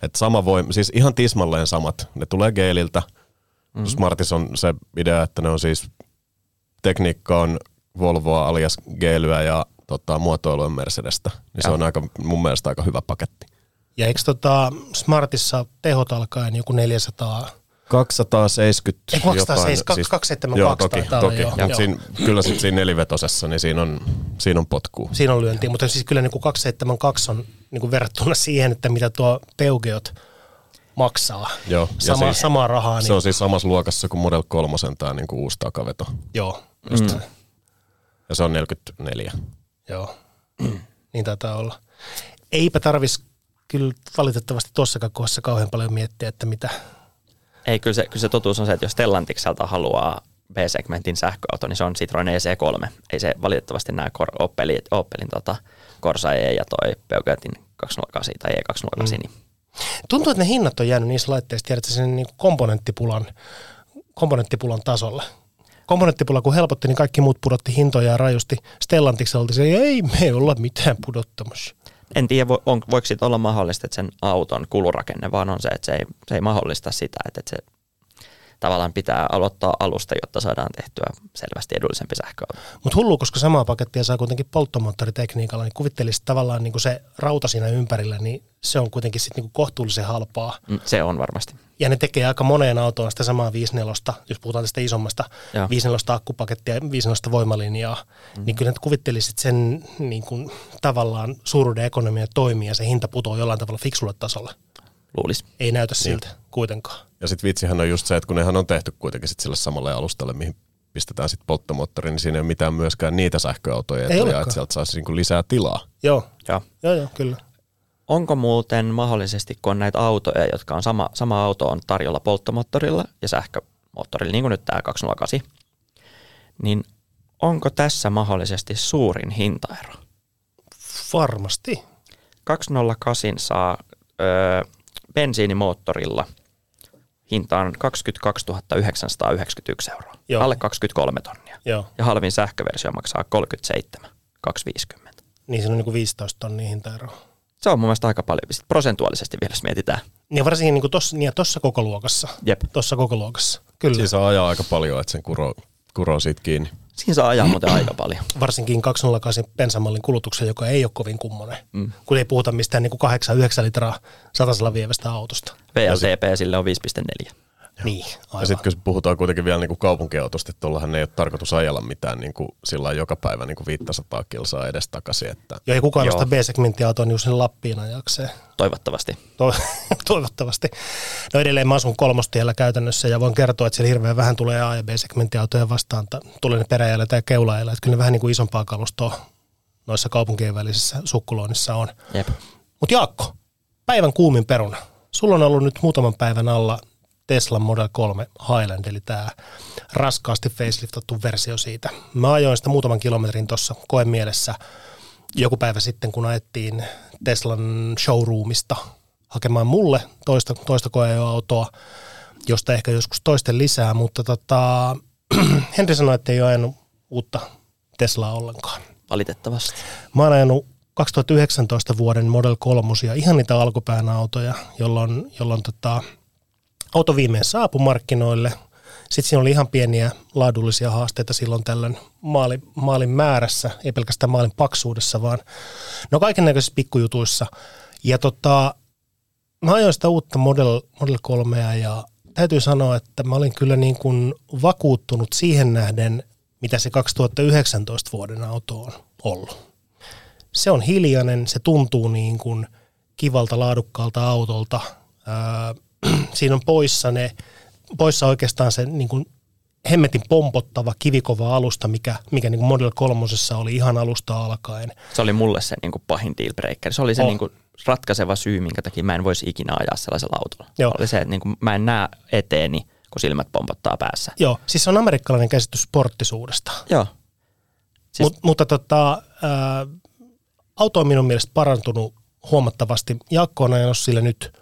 Et sama voi, siis ihan tismalleen samat. Ne tulee Geeliltä. Mm. Smartissa on se idea, että ne on siis tekniikka on Volvoa alias Gelyä ja tota, muotoilu on Mercedestä. Niin se on aika, mun mielestä aika hyvä paketti. Ja eikö tota Smartissa tehot alkaen joku 400? 270 Ei, 270, jotain, 272 joo, toki, toki. joo. Siinä, kyllä sitten siinä nelivetosessa, niin siinä on, siinä on potkua. Siinä on lyöntiä, mutta siis kyllä niin kuin 272 on niin kuin verrattuna siihen, että mitä tuo Peugeot maksaa. Joo, Sama, siis- samaa rahaa. Niin, Se on siis samassa luokassa kuin Model 3 tämä niinku uusi takaveto. Joo, just mm. Ja se on 44. joo. niin taitaa olla. Eipä tarvis kyllä valitettavasti tuossakaan kohdassa kauhean paljon miettiä, että mitä. Ei, kyllä se, kyllä se totuus on se, että jos Stellantikselta haluaa B-segmentin sähköauto, niin se on Citroen EC3. Ei se valitettavasti näe Cor- Opelin, Opelin tota Corsa E ja toi Peugeotin 208 tai E208. Mm. Niin Tuntuu, että ne hinnat on jäänyt niissä laitteissa, tiedätkö, sen niin komponenttipulan, komponenttipulan tasolle. Komponenttipula kun helpotti, niin kaikki muut pudotti hintoja rajusti. Stellantikselta se ei me olla mitään pudottamassa. en tiedä, vo- on, voiko siitä olla mahdollista, että sen auton kulurakenne vaan on se, että se ei, se ei mahdollista sitä, että, että se tavallaan pitää aloittaa alusta, jotta saadaan tehtyä selvästi edullisempi sähköauto. Mutta hullu, koska samaa pakettia saa kuitenkin polttomoottoritekniikalla, niin kuvittelisit tavallaan niin kuin se rauta siinä ympärillä, niin se on kuitenkin sitten niin kohtuullisen halpaa. Mm, Se on varmasti. Ja ne tekee aika moneen autoon sitä samaa 5.4, jos puhutaan tästä isommasta Joo. 5.4 akkupakettia ja 5.4 voimalinjaa, mm. niin kyllä kuvittelisit sen niin kuin, tavallaan suuruuden ekonomia toimii ja se hinta putoo jollain tavalla fiksulle tasolle. Luulisi. Ei näytä siltä kuitenkaan. Ja sitten vitsihän on just se, että kun nehän on tehty kuitenkin sit sille samalle alustalle, mihin pistetään sitten polttomoottori, niin siinä ei ole mitään myöskään niitä sähköautoja, etuja, olekaan. että sieltä saisi niinku lisää tilaa. Joo, Joo. joo, joo kyllä. Onko muuten mahdollisesti, kun on näitä autoja, jotka on sama, sama auto on tarjolla polttomoottorilla ja sähkömoottorilla, niin kuin nyt tämä 208, niin onko tässä mahdollisesti suurin hintaero? Varmasti. 208 saa ö, bensiinimoottorilla hintaan 22 991 euroa, Joo. alle 23 tonnia. Joo. Ja halvin sähköversio maksaa 37 250. Niin siinä on niin kuin 15 tonnia hintaeroa. Se on mun mielestä aika paljon, sit prosentuaalisesti vielä, jos mietitään. Niin varsinkin niin kuin tossa, niin tossa koko luokassa. Jep. Tossa koko luokassa. Kyllä. Siinä saa ajaa aika paljon, että sen kuro, kuroo siitä kiinni. Siinä saa ajaa muuten aika paljon. varsinkin 208 bensamallin kulutuksen, joka ei ole kovin kummonen. Mm. Kun ei puhuta mistään niin 8-9 litraa satasella vievästä autosta. VLTP sille on 5,4. Niin, Ja aivan. sitten kun puhutaan kuitenkin vielä niinku kaupunkiautosta, että tuollahan ei ole tarkoitus ajella mitään niinku sillä lailla joka päivä niinku 500 kilsaa edes takaisin. Että Joo, ei kukaan nosta B-segmenttiautoa niin sinne Lappiin ajakseen. Toivottavasti. To- toivottavasti. No edelleen mä asun kolmostiellä käytännössä ja voin kertoa, että siellä hirveän vähän tulee A- ja B-segmenttiautoja vastaan. Ta- Tulee ne peräjällä tai keulaajalla. Että kyllä ne vähän niin kuin isompaa kalustoa noissa kaupunkien välisissä sukkuloinnissa on. Jep. Mutta Jaakko, päivän kuumin peruna. Sulla on ollut nyt muutaman päivän alla Tesla Model 3 Highland, eli tämä raskaasti faceliftattu versio siitä. Mä ajoin sitä muutaman kilometrin tuossa koemielessä joku päivä sitten, kun ajettiin Teslan showroomista hakemaan mulle toista, toista koeajoautoa, josta ehkä joskus toisten lisää, mutta tota, Henri sanoi, että ei ole ajanut uutta Teslaa ollenkaan. Valitettavasti. Mä oon ajanut 2019 vuoden Model 3 ja ihan niitä alkupään autoja, jolloin, jolloin tota, auto viimein saapui markkinoille. Sitten siinä oli ihan pieniä laadullisia haasteita silloin tällöin maalin, maalin määrässä, ei pelkästään maalin paksuudessa, vaan no kaiken näköisissä pikkujutuissa. Ja tota, mä ajoin sitä uutta Model, Model 3 ja täytyy sanoa, että mä olin kyllä niin kuin vakuuttunut siihen nähden, mitä se 2019 vuoden auto on ollut. Se on hiljainen, se tuntuu niin kuin kivalta, laadukkaalta autolta. Öö, siinä on poissa ne, poissa oikeastaan se niin kuin hemmetin pompottava, kivikova alusta, mikä, mikä niin kuin Model 3 oli ihan alusta alkaen. Se oli mulle se niin kuin pahin dealbreaker. Se oli se Oh. niin kuin ratkaiseva syy, minkä takia mä en voisi ikinä ajaa sellaisella autolla. Joo. Oli se, että niin kuin mä en näe eteeni, kun silmät pompottaa päässä. Joo, siis se on amerikkalainen käsitys sporttisuudesta. Joo. Siis- Mut, mutta tota, ää, auto on minun mielestä parantunut huomattavasti. Jaakko on ajanut sillä nyt,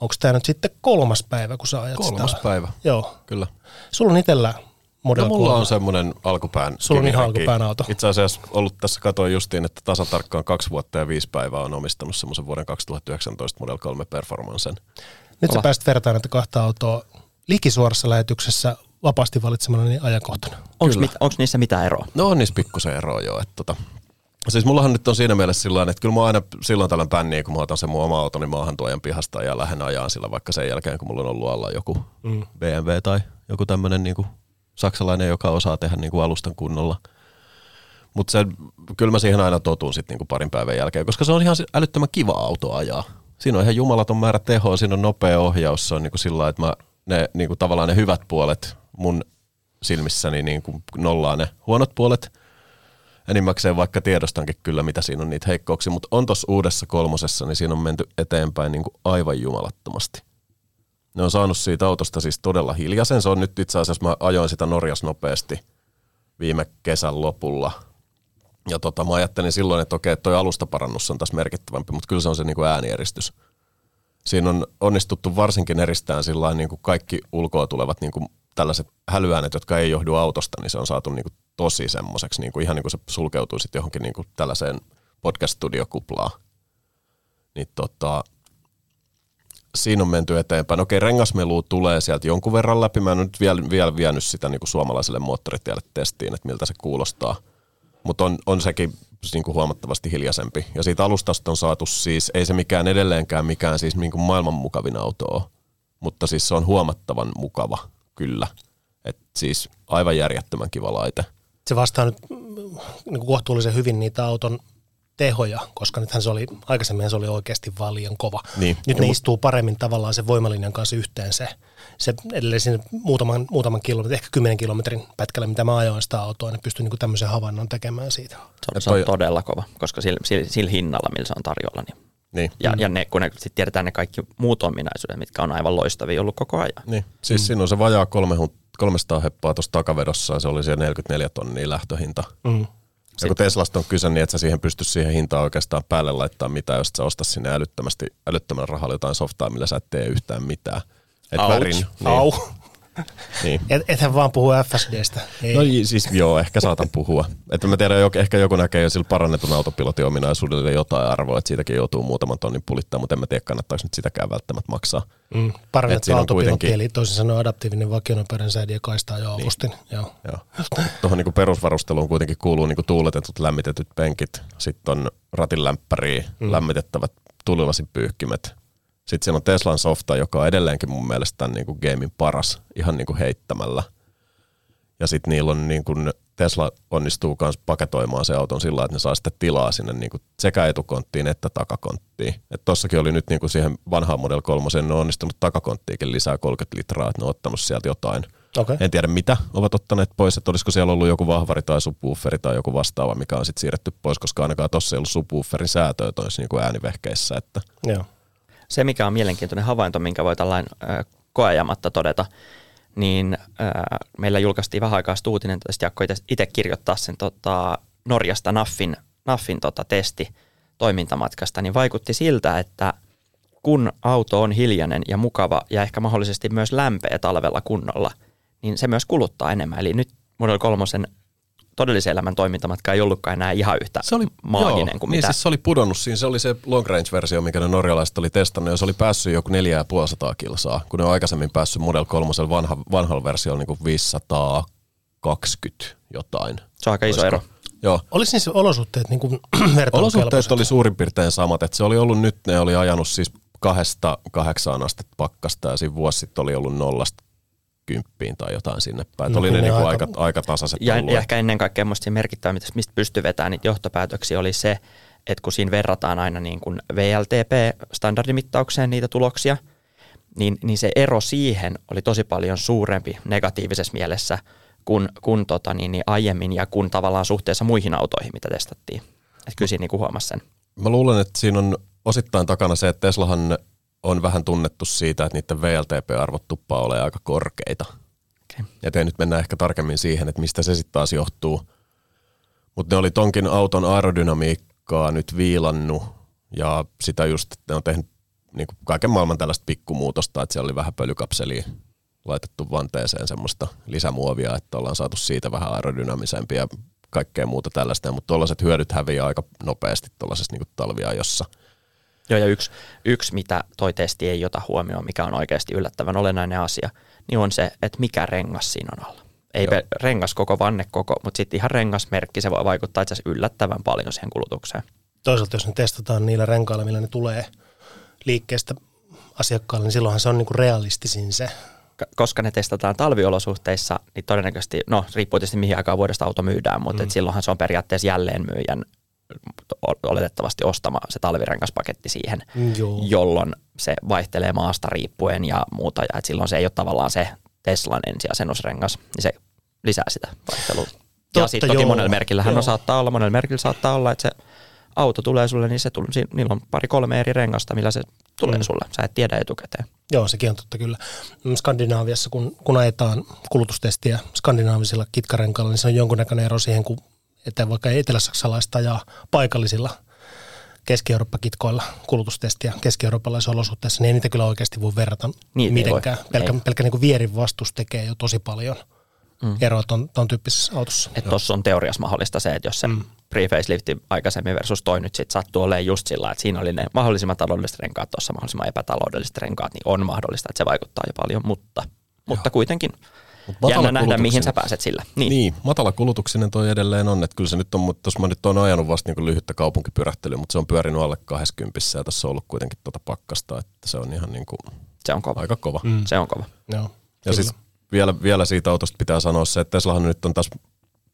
onko tämä nyt sitten kolmas päivä, kun sä ajat kolmas sitä? päivä, Joo. kyllä. Sulla on itsellä Model No mulla 3. on semmoinen alkupään Sulla on ihan alkupään auto. Itse asiassa ollut tässä, katoin justiin, että tasatarkkaan kaksi vuotta ja viisi päivää on omistanut semmoisen vuoden 2019 Model 3 Performancen. Nyt sä Kova. pääsit vertaan näitä kahta autoa likisuorassa lähetyksessä vapaasti valitsemani ajankohtana. Onko mit, niissä mitään eroa? No on niissä pikkusen eroa joo. Että tota. Siis mullahan nyt on siinä mielessä sillä että kyllä mä aina silloin tällöin pänniä, kun mä otan sen mun oma autoni maahan tuojan pihasta ja lähden ajaan sillä vaikka sen jälkeen, kun mulla on ollut alla joku mm. BMW tai joku tämmöinen niin saksalainen, joka osaa tehdä niin kuin alustan kunnolla. Mutta kyllä mä siihen aina totun sitten niin parin päivän jälkeen, koska se on ihan älyttömän kiva auto ajaa. Siinä on ihan jumalaton määrä tehoa, siinä on nopea ohjaus, se on niin kuin sillä että mä ne niin kuin tavallaan ne hyvät puolet mun silmissäni niin kuin nollaa ne huonot puolet – enimmäkseen vaikka tiedostankin kyllä, mitä siinä on niitä heikkouksia, mutta on tuossa uudessa kolmosessa, niin siinä on menty eteenpäin niin kuin aivan jumalattomasti. Ne on saanut siitä autosta siis todella hiljaisen. Se on nyt itse asiassa, mä ajoin sitä Norjas nopeasti viime kesän lopulla. Ja tota, mä ajattelin silloin, että okei, toi alustaparannus on tässä merkittävämpi, mutta kyllä se on se niin kuin äänieristys. Siinä on onnistuttu varsinkin eristään sillä niin kuin kaikki ulkoa tulevat niin kuin tällaiset hälyäänet, jotka ei johdu autosta, niin se on saatu niin kuin tosi semmoiseksi, niin kuin ihan niin kuin se sulkeutuu sitten johonkin niin kuin tällaiseen podcast-studiokuplaan. Niin tota, siinä on menty eteenpäin. Okei, rengasmelu tulee sieltä jonkun verran läpi. Mä en nyt vielä, vielä vienyt sitä niin kuin suomalaiselle moottoritielle testiin, että miltä se kuulostaa. Mutta on, on sekin niin kuin huomattavasti hiljaisempi. Ja siitä alustasta on saatu siis, ei se mikään edelleenkään mikään siis niin kuin maailman mukavin auto ole, mutta siis se on huomattavan mukava, kyllä. Et siis aivan järjettömän kiva laite se vastaa nyt mm, niin kuin kohtuullisen hyvin niitä auton tehoja, koska nythän se oli, aikaisemmin se oli oikeasti valion kova. Niin. Nyt ne istuu paremmin tavallaan sen voimalinjan kanssa yhteen se, se edelleen sinne muutaman, muutaman kilometrin, ehkä kymmenen kilometrin pätkällä, mitä mä ajoin sitä autoa, niin pystyy niin tämmöisen havainnon tekemään siitä. Se on, se on todella kova, koska sillä, sillä, sillä hinnalla, millä se on tarjolla, niin niin. Ja, mm. ja ne, kun ne sit tiedetään ne kaikki muut ominaisuudet, mitkä on aivan loistavia ollut koko ajan. Niin. Siis mm. siinä on se vajaa kolme 300 heppaa tuossa takavedossa ja se oli siellä 44 tonnia lähtöhinta. Mm. Ja kun Teslasta on kyse, niin että sä siihen pysty siihen hintaan oikeastaan päälle laittaa mitään, jos sä ostat sinne älyttömästi, älyttömän rahalla jotain softaa, millä sä et tee yhtään mitään. Et värin, niin, Au niin. Et, ethän vaan puhu FSDstä. Ei. No siis joo, ehkä saatan puhua. Että mä tiedän, ehkä joku näkee jo sillä parannetun autopilotin ominaisuudelle jotain arvoa, että siitäkin joutuu muutaman tonnin pulittaa, mutta en mä tiedä, kannattaako nyt sitäkään välttämättä maksaa. Mm, parannettu autopilotti, kuitenkin... eli toisin sanoen adaptiivinen vakionopeuden säädi ja kaistaa jo avustin. Niin. Joo. Joo. Tuohon niin perusvarusteluun kuitenkin kuuluu niin tuuletetut lämmitetyt penkit, sitten on ratinlämpäriä, mm. lämmitettävät tulilasipyyhkimet, sitten siellä on Teslan softa, joka on edelleenkin mun mielestä tämän niin kuin gamein paras ihan niin kuin heittämällä. Ja sitten niillä on niin kuin, Tesla onnistuu myös paketoimaan se auton sillä että ne saa sitten tilaa sinne niin kuin sekä etukonttiin että takakonttiin. Että tossakin oli nyt niin kuin siihen vanhaan Model 3, ne on onnistunut takakonttiikin lisää 30 litraa, että ne on ottanut sieltä jotain. Okay. En tiedä mitä ovat ottaneet pois, että olisiko siellä ollut joku vahvari tai subwooferi tai joku vastaava, mikä on sitten siirretty pois, koska ainakaan tossa ei ollut subwooferin säätöä toisi niin kuin äänivehkeissä. Että Joo se, mikä on mielenkiintoinen havainto, minkä voi tällainen koajamatta todeta, niin meillä julkaistiin vähän aikaa uutinen, että Jakko itse kirjoittaa sen tota, Norjasta Naffin, Naffin tota, testi toimintamatkasta, niin vaikutti siltä, että kun auto on hiljainen ja mukava ja ehkä mahdollisesti myös lämpeä talvella kunnolla, niin se myös kuluttaa enemmän. Eli nyt Model 3 todellisen elämän toimintamatka ei ollutkaan enää ihan yhtä se oli, maaginen joo, kuin niin mitä. Siis se oli pudonnut siinä, se oli se long range versio, mikä ne norjalaiset oli testannut, ja se oli päässyt joku 4500 kilsaa, kun ne on aikaisemmin päässyt Model 3 vanha, vanhalla versiolla niin kuin 520 jotain. Se on aika iso ero. Joo. Olisi siis olosuhteet niin kuin Olosuhteet oli suurin piirtein samat, että se oli ollut nyt, ne oli ajanut siis kahdesta kahdeksaan astetta pakkasta ja siinä vuosi sitten oli ollut nollasta kymppiin tai jotain sinne päin. No, oli ne, niinku aika, aika, aika tasaiset ja, ja ehkä ennen kaikkea musta merkittävä, mistä pystyy vetämään niitä johtopäätöksiä, oli se, että kun siinä verrataan aina niin kuin VLTP-standardimittaukseen niitä tuloksia, niin, niin se ero siihen oli tosi paljon suurempi negatiivisessa mielessä kuin, kuin tota, niin, niin aiemmin ja kun tavallaan suhteessa muihin autoihin, mitä testattiin. Että kyllä siinä niin huomasi sen. Mä luulen, että siinä on osittain takana se, että Teslahan on vähän tunnettu siitä, että niiden VLTP-arvot tuppaa ole aika korkeita. Okay. Ja te nyt mennään ehkä tarkemmin siihen, että mistä se sitten taas johtuu. Mutta ne oli tonkin auton aerodynamiikkaa nyt viilannut ja sitä just, että ne on tehnyt niin kuin kaiken maailman tällaista pikkumuutosta, että siellä oli vähän pölykapselia laitettu vanteeseen semmoista lisämuovia, että ollaan saatu siitä vähän aerodynamisempia ja kaikkea muuta tällaista, mutta tuollaiset hyödyt häviää aika nopeasti tuollaisessa niin talviajossa – Joo, ja yksi, yksi, mitä toi testi ei ota huomioon, mikä on oikeasti yllättävän olennainen asia, niin on se, että mikä rengas siinä on alla. Ei pe- rengas koko, vanne koko, mutta sitten ihan rengasmerkki, se voi vaikuttaa itse asiassa yllättävän paljon siihen kulutukseen. Toisaalta jos ne testataan niillä renkailla, millä ne tulee liikkeestä asiakkaalle, niin silloinhan se on niin kuin realistisin se. Koska ne testataan talviolosuhteissa, niin todennäköisesti, no riippuu tietysti mihin aikaan vuodesta auto myydään, mutta mm. et silloinhan se on periaatteessa jälleen myyjän oletettavasti ostama se talvirengaspaketti siihen, Joo. jolloin se vaihtelee maasta riippuen ja muuta, ja et silloin se ei ole tavallaan se Teslan ensiasennusrengas, niin se lisää sitä vaihtelua. Totta, ja sitten toki joo. monella merkillähän Joo. on saattaa olla, monella merkillä saattaa olla, että se auto tulee sulle, niin se tulee, si- niillä on pari kolme eri rengasta, millä se tulee Mm. sulle. Sä et tiedä etukäteen. Joo, sekin on totta kyllä. Mm, Skandinaaviassa, kun, kun ajetaan kulutustestiä skandinaavisilla kitkarenkailla, niin se on jonkunnäköinen ero siihen, kun että vaikka eteläsaksalaista ja paikallisilla Keski-Eurooppa-kitkoilla kulutustestiä keski-eurooppalaisissa olosuhteissa, niin ei niitä kyllä oikeasti voi verrata Niitä ei mitenkään. voi, Pelkkä, ei. pelkkä niin kuin vierin vastus tekee jo tosi paljon mm. eroa ton, ton tyyppisessä autossa. Tuossa on teoriassa mahdollista se, että jos se mm. pre-facelifti aikaisemmin versus toi nyt sit sattuu olemaan just sillä, että siinä oli ne mahdollisimman taloudelliset renkaat, tuossa mahdollisimman epätaloudelliset renkaat, niin on mahdollista, että se vaikuttaa jo paljon, mutta, mutta kuitenkin Mut jännä nähdä, mihin sä matalakulutuksinen- pääset sillä. Niin. Niin, niin matala kulutuksinen toi edelleen on, että kyllä se nyt on, mutta tuossa mä nyt on ajanut vasta niin lyhyttä kaupunkipyrähtelyä, mutta se on pyörinyt alle 20 ja tässä on ollut kuitenkin tuota pakkasta, että se on ihan niin kuin Se on kova. aika kova. Mm. Se on kova. Joo, Ja kyllä. siis vielä, vielä siitä autosta pitää sanoa se, että Teslahan nyt on taas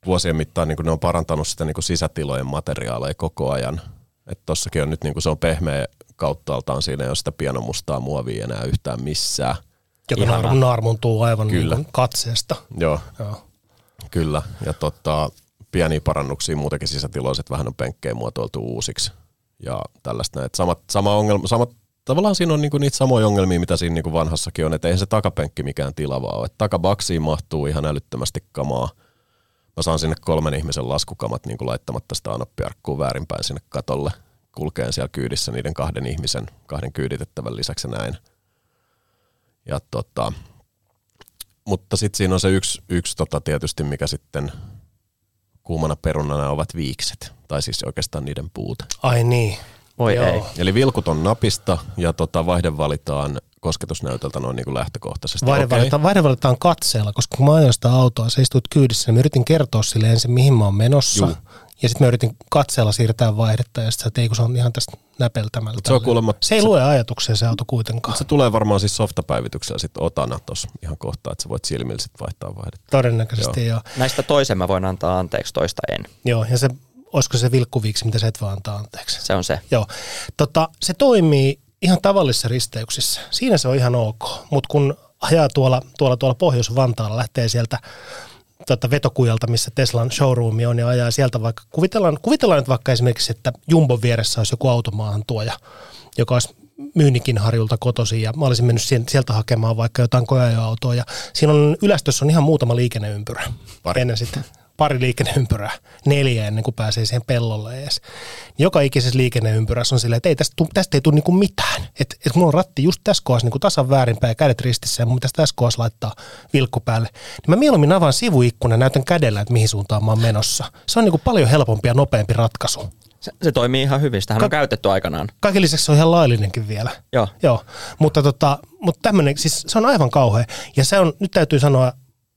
vuosien mittaan, niin kuin ne on parantanut sitä niin kuin sisätilojen materiaaleja koko ajan. Että tossakin on nyt niin kuin se on pehmeä kauttaaltaan, siinä ei ole sitä pienomustaa muovia enää yhtään missään. Ihanaa. naar, naarmuntuu aivan niin Kyllä. kuin katseesta. Joo, Joo. kyllä. Ja tota, pieniä parannuksia muutenkin sisätiloiset vähän on penkkejä muotoiltu uusiksi. Ja tällaista näin. Samat, sama ongelma, samat, tavallaan siinä on niinku niitä samoja ongelmia, mitä siinä niinku vanhassakin on, että eihän se takapenkki mikään tilava ole. Et takabaksiin mahtuu ihan älyttömästi kamaa. Mä saan sinne kolmen ihmisen laskukamat niin laittamatta sitä anoppiarkkua väärinpäin sinne katolle. Kulkeen siellä kyydissä niiden kahden ihmisen, kahden kyyditettävän lisäksi ja näin. Ja tota, mutta sitten siinä on se yksi, yksi tota tietysti, mikä sitten kuumana perunana ovat viikset, tai siis oikeastaan niiden puute. Ai niin. Voi Joo. ei. Eli vilkut on napista ja tota, vaihde valitaan kosketusnäytöltä noin niin kuin lähtökohtaisesti. Vaihde, Okei. valitaan, vaihde valitaan katseella, koska kun mä ajoin sitä autoa, sä istuit kyydissä, niin mä yritin kertoa sille ensin, mihin mä oon menossa. Juu. Ja sitten mä yritin katseella siirtää vaihdetta, ja sitten että ei, kun se on ihan tästä näpeltämällä. Mut se on kuulemma- se ei se- lue ajatuksia se auto kuitenkaan. Se tulee varmaan siis softapäivityksellä sitten otana tuossa ihan kohta, että sä voit silmillä sitten vaihtaa vaihdetta. Todennäköisesti joo. Näistä toisen mä voin antaa anteeksi, toista en. joo. Ja se, olisiko se vilkkuviiksi, mitä sä et vaan antaa anteeksi. Se on se. Joo. Tota, se toimii ihan tavallisissa risteyksissä. Siinä se on ihan ok. Mutta kun ajaa tuolla, tuolla, tuolla Pohjois-Vantaalla, lähtee sieltä tota vetokujalta, missä Teslan showroom on, ja ajaa sieltä vaikka, kuvitellaan, kuvitellaan nyt vaikka esimerkiksi, että Jumbon vieressä olisi joku automaahan tuoja, joka olisi Myynikin harjulta kotosi ja mä olisin mennyt sieltä hakemaan vaikka jotain koeajoautoa ja siinä on ylästössä on ihan muutama liikenneympyrä Pari. ennen sitten pari liikenneympyrää, neljä ennen kuin pääsee siihen pellolle edes. Joka ikisessä liikenneympyrässä on silleen, että ei tästä, tuu- tästä ei tule niinku mitään. Että et mulla on ratti just tässä kohdassa niinku tasan väärinpäin ja kädet ristissä ja mun pitäisi tässä kohdassa laittaa vilkku päälle. Niin mä mieluummin avaan sivuikkunan ja näytän kädellä, että mihin suuntaan mä oon menossa. Se on niinku paljon helpompi ja nopeampi ratkaisu. Se, se toimii ihan hyvin. On Ka- käytetty aikanaan. Kaiken lisäksi se on ihan laillinenkin vielä. Joo. Joo, mutta, tota, mutta tämmöinen, siis se on aivan kauhea. Ja se on, nyt täytyy sanoa,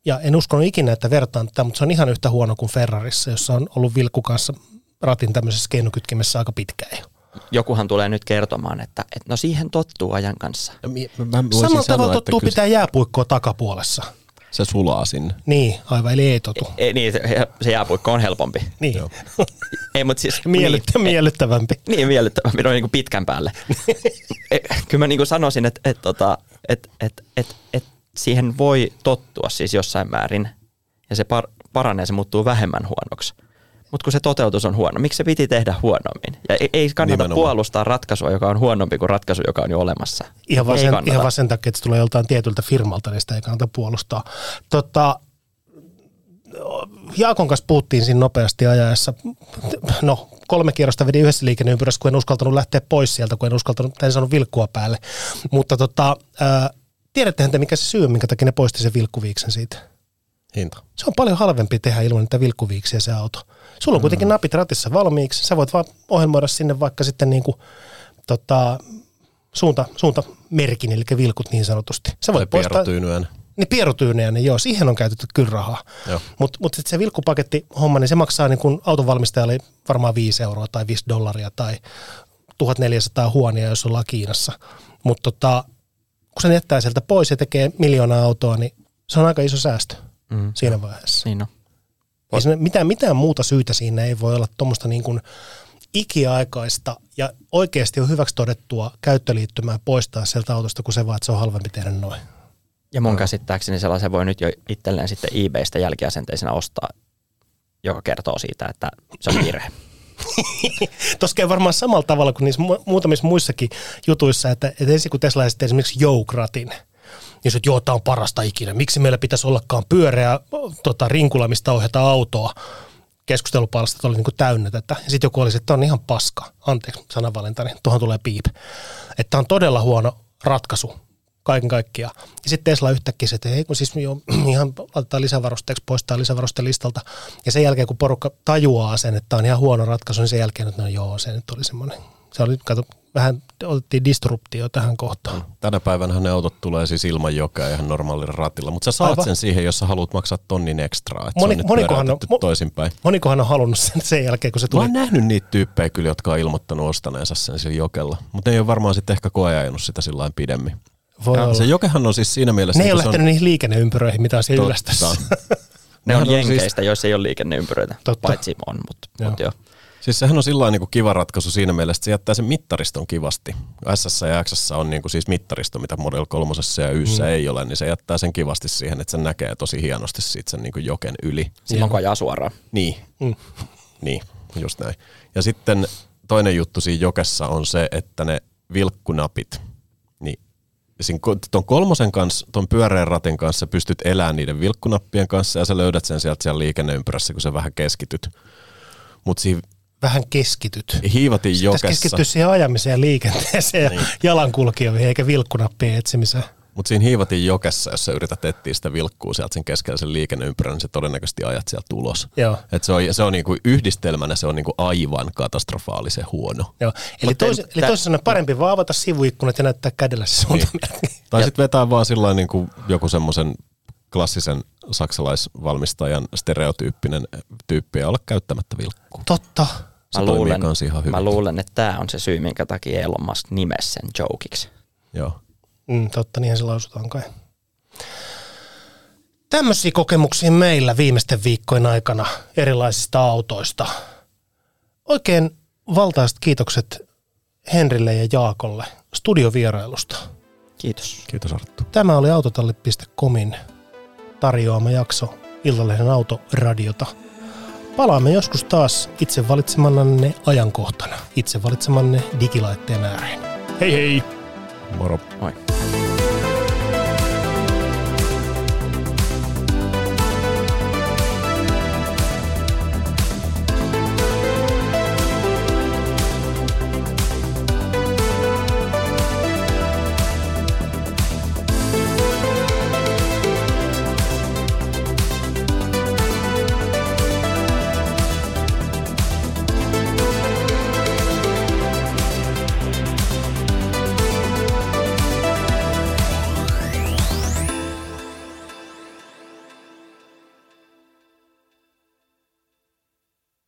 ja en uskonut ikinä, että vertaan tätä, mutta se on ihan yhtä huono kuin Ferrarissa, jossa on ollut vilkku kanssa ratin tämmöisessä keinokytkimessä aika pitkään jo. Jokuhan tulee nyt kertomaan, että, että no siihen tottuu ajan kanssa. Mä, mä Samalla sanoa, tavalla että tottuu kyllä pitää jääpuikkoa takapuolessa. se sulaa sinne. Niin, aivan, eli ei totu. Ei, niin, se, se jääpuikko on helpompi. Niin, Joo. Ei, mutta siis, Miellyttä, miellyttävämpi. Niin, niin miellyttävämpi, no niin kuin pitkän päälle. E, Kyllä mä niin kuin sanoisin, että, että, että, että, että, että, että siihen voi tottua siis jossain määrin ja se par, paranee, se muuttuu vähemmän huonoksi. Mutta kun se toteutus on huono, miksi se piti tehdä huonommin? Ja ei, ei kannata Nimenomaan. puolustaa ratkaisua, joka on huonompi kuin ratkaisu, joka on jo olemassa. Ihan vaan, ei sen, kannata. ihan vaan sen takia, että se tulee joltain tietyltä firmalta, niin sitä ei kannata puolustaa. Tota, Jaakon kanssa puhuttiin siinä nopeasti ajaessa. No, kolme kierrosta vedin yhdessä liikenneympyrässä, kun en uskaltanut lähteä pois sieltä, kun en uskaltanut, en saanut vilkkua päälle. Mutta tota, ää, tiedättehän te, mikä se syy on, minkä takia ne poisti sen vilkkuviiksen siitä? Hinta. Se on paljon halvempi tehdä ilman niitä vilkkuviiksiä se auto. Sulla on kuitenkin napit ratissa valmiiksi. Sä voit vaan ohjelmoida sinne vaikka sitten niinku, tota, suunta, suuntamerkin, eli vilkut niin sanotusti. Sä voit poistaa. Niin pierutyynejä, niin joo, siihen on käytetty kyllä rahaa. Mutta mut se vilkkupaketti homma, niin se maksaa niin kun autonvalmistajalle varmaan 5 euroa tai 5 dollaria tai 1400 huonia, jos ollaan Kiinassa. Mutta tota, kun se jättää sieltä pois ja tekee miljoonaa autoa, niin se on aika iso säästö Mm. siinä vaiheessa. Niin on. Ei siinä mitään, mitään muuta syytä siinä ei voi olla tuommoista niin kuin ikiaikaista ja oikeasti on hyväksi todettua käyttöliittymää poistaa sieltä autosta, kun se vaan, että se on halvempi tehdä noin. Ja mun käsittääkseni sellaisen voi nyt jo itselleen sitten eBaystä jälkiasenteisena ostaa, joka kertoo siitä, että se on virhe. Tuossa käy varmaan samalla tavalla kuin niissä mu- muutamissa muissakin jutuissa, että, että ensin kun Tesla esitti esimerkiksi Joukratin, niin että joo, tämä on parasta ikinä. Miksi meillä pitäisi ollakaan pyöreä tota, rinkula, mistä ohjata autoa? Keskustelupalstat oli niin kuin täynnä tätä. Sitten joku oli, että tämä on ihan paska. Anteeksi sananvalintani, tuohon tulee piip. Että tämä on todella huono ratkaisu kaiken kaikkiaan. Ja sitten Tesla yhtäkkiä se, että ei kun siis jo, ihan laitetaan lisävarusteeksi, poistaa lisävaruste listalta. Ja sen jälkeen, kun porukka tajuaa sen, että tämä on ihan huono ratkaisu, niin sen jälkeen, että no joo, se nyt oli semmoinen. Se oli, kato, vähän otettiin disruptio tähän kohtaan. Tänä päivänä ne autot tulee siis ilman jokea ihan normaalilla ratilla, mutta sä saat Aivan. sen siihen, jos sä haluat maksaa tonnin ekstraa. Että Moni- se on monikohan on- mo- toisinpäin. Monikohan on halunnut sen sen jälkeen, kun se Mä tuli. oon nähnyt niitä tyyppejä kyllä, jotka on ilmoittanut ostaneensa sen sillä jokella, mutta ne ei ole varmaan sitten ehkä koeajanut sitä sillä pidemmin. Voi Ja olla. se jokehan on siis siinä mielessä... Ne ei niin ole lähtenyt niihin liikenneympyröihin, mitä on siellä yllästössä. Totta. Ne on on siis- jenkeistä, joissa ei ole liikenneympyröitä, Totta. paitsi on, mutta Joo. mut joo. Siis sehän on sillä niin kiva ratkaisu siinä mielessä, että se jättää sen mittariston kivasti. S ja X on niin kuin siis mittaristo, mitä Model 3 ja Yssä mm. ei ole, niin se jättää sen kivasti siihen, että se näkee tosi hienosti siitä sen niin kuin joken yli. Silloin kun ajaa suoraan. Niin, Mm. niin, just näin. Ja sitten toinen juttu siinä jokessa on se, että ne vilkkunapit, ton kolmosen kanssa, ton pyöreän ratin kanssa pystyt elämään niiden vilkkunappien kanssa ja sä löydät sen sieltä siellä liikenneympyrässä, kun sä vähän keskityt. Mutta siinä Vähän keskityt. hiivatin Pitäisi jokessa, keskittyä siihen ajamiseen ja liikenteeseen Niin. ja jalankulkijoihin eikä vilkkunappien etsimiseen. Mutta siinä hiivatin jokessa, jos sä yrität etsiä sitä vilkkuu sieltä sen keskellä sen liikenneympyrän, niin se todennäköisesti ajat sieltä ulos. Joo. Et se on, se on niinku yhdistelmänä se on niinku aivan katastrofaalisen huono. Joo. Eli, Mutta tois, en- eli toisin sanoen parempi vaan avata sivuikkunat ja näyttää kädellä se suuntamerkki. Tai Ja- sitten vetää vaan sillä niin kuin joku semmoisen klassisen saksalaisvalmistajan stereotyyppinen tyyppi ja olla käyttämättä vilkkuu. Totta. Se Mä luulen, ihan hyvin. mä luulen, että tämä on se syy, minkä takia Elon Musk nimesi sen jokiksi. Joo. Mm, totta, niinhän se lausutaan kai. Tämmöisiä kokemuksia meillä viimeisten viikkojen aikana erilaisista autoista. Oikein valtaiset kiitokset Henrille ja Jaakolle studiovierailusta. Kiitos. Kiitos Arttu. Tämä oli autotalli.comin tarjoama jakso Iltalehden autoradiota. Palaamme joskus taas itse valitsemanne ajankohtana, itse valitsemanne digilaitteen ääreen. Hei hei! Moro. Moi.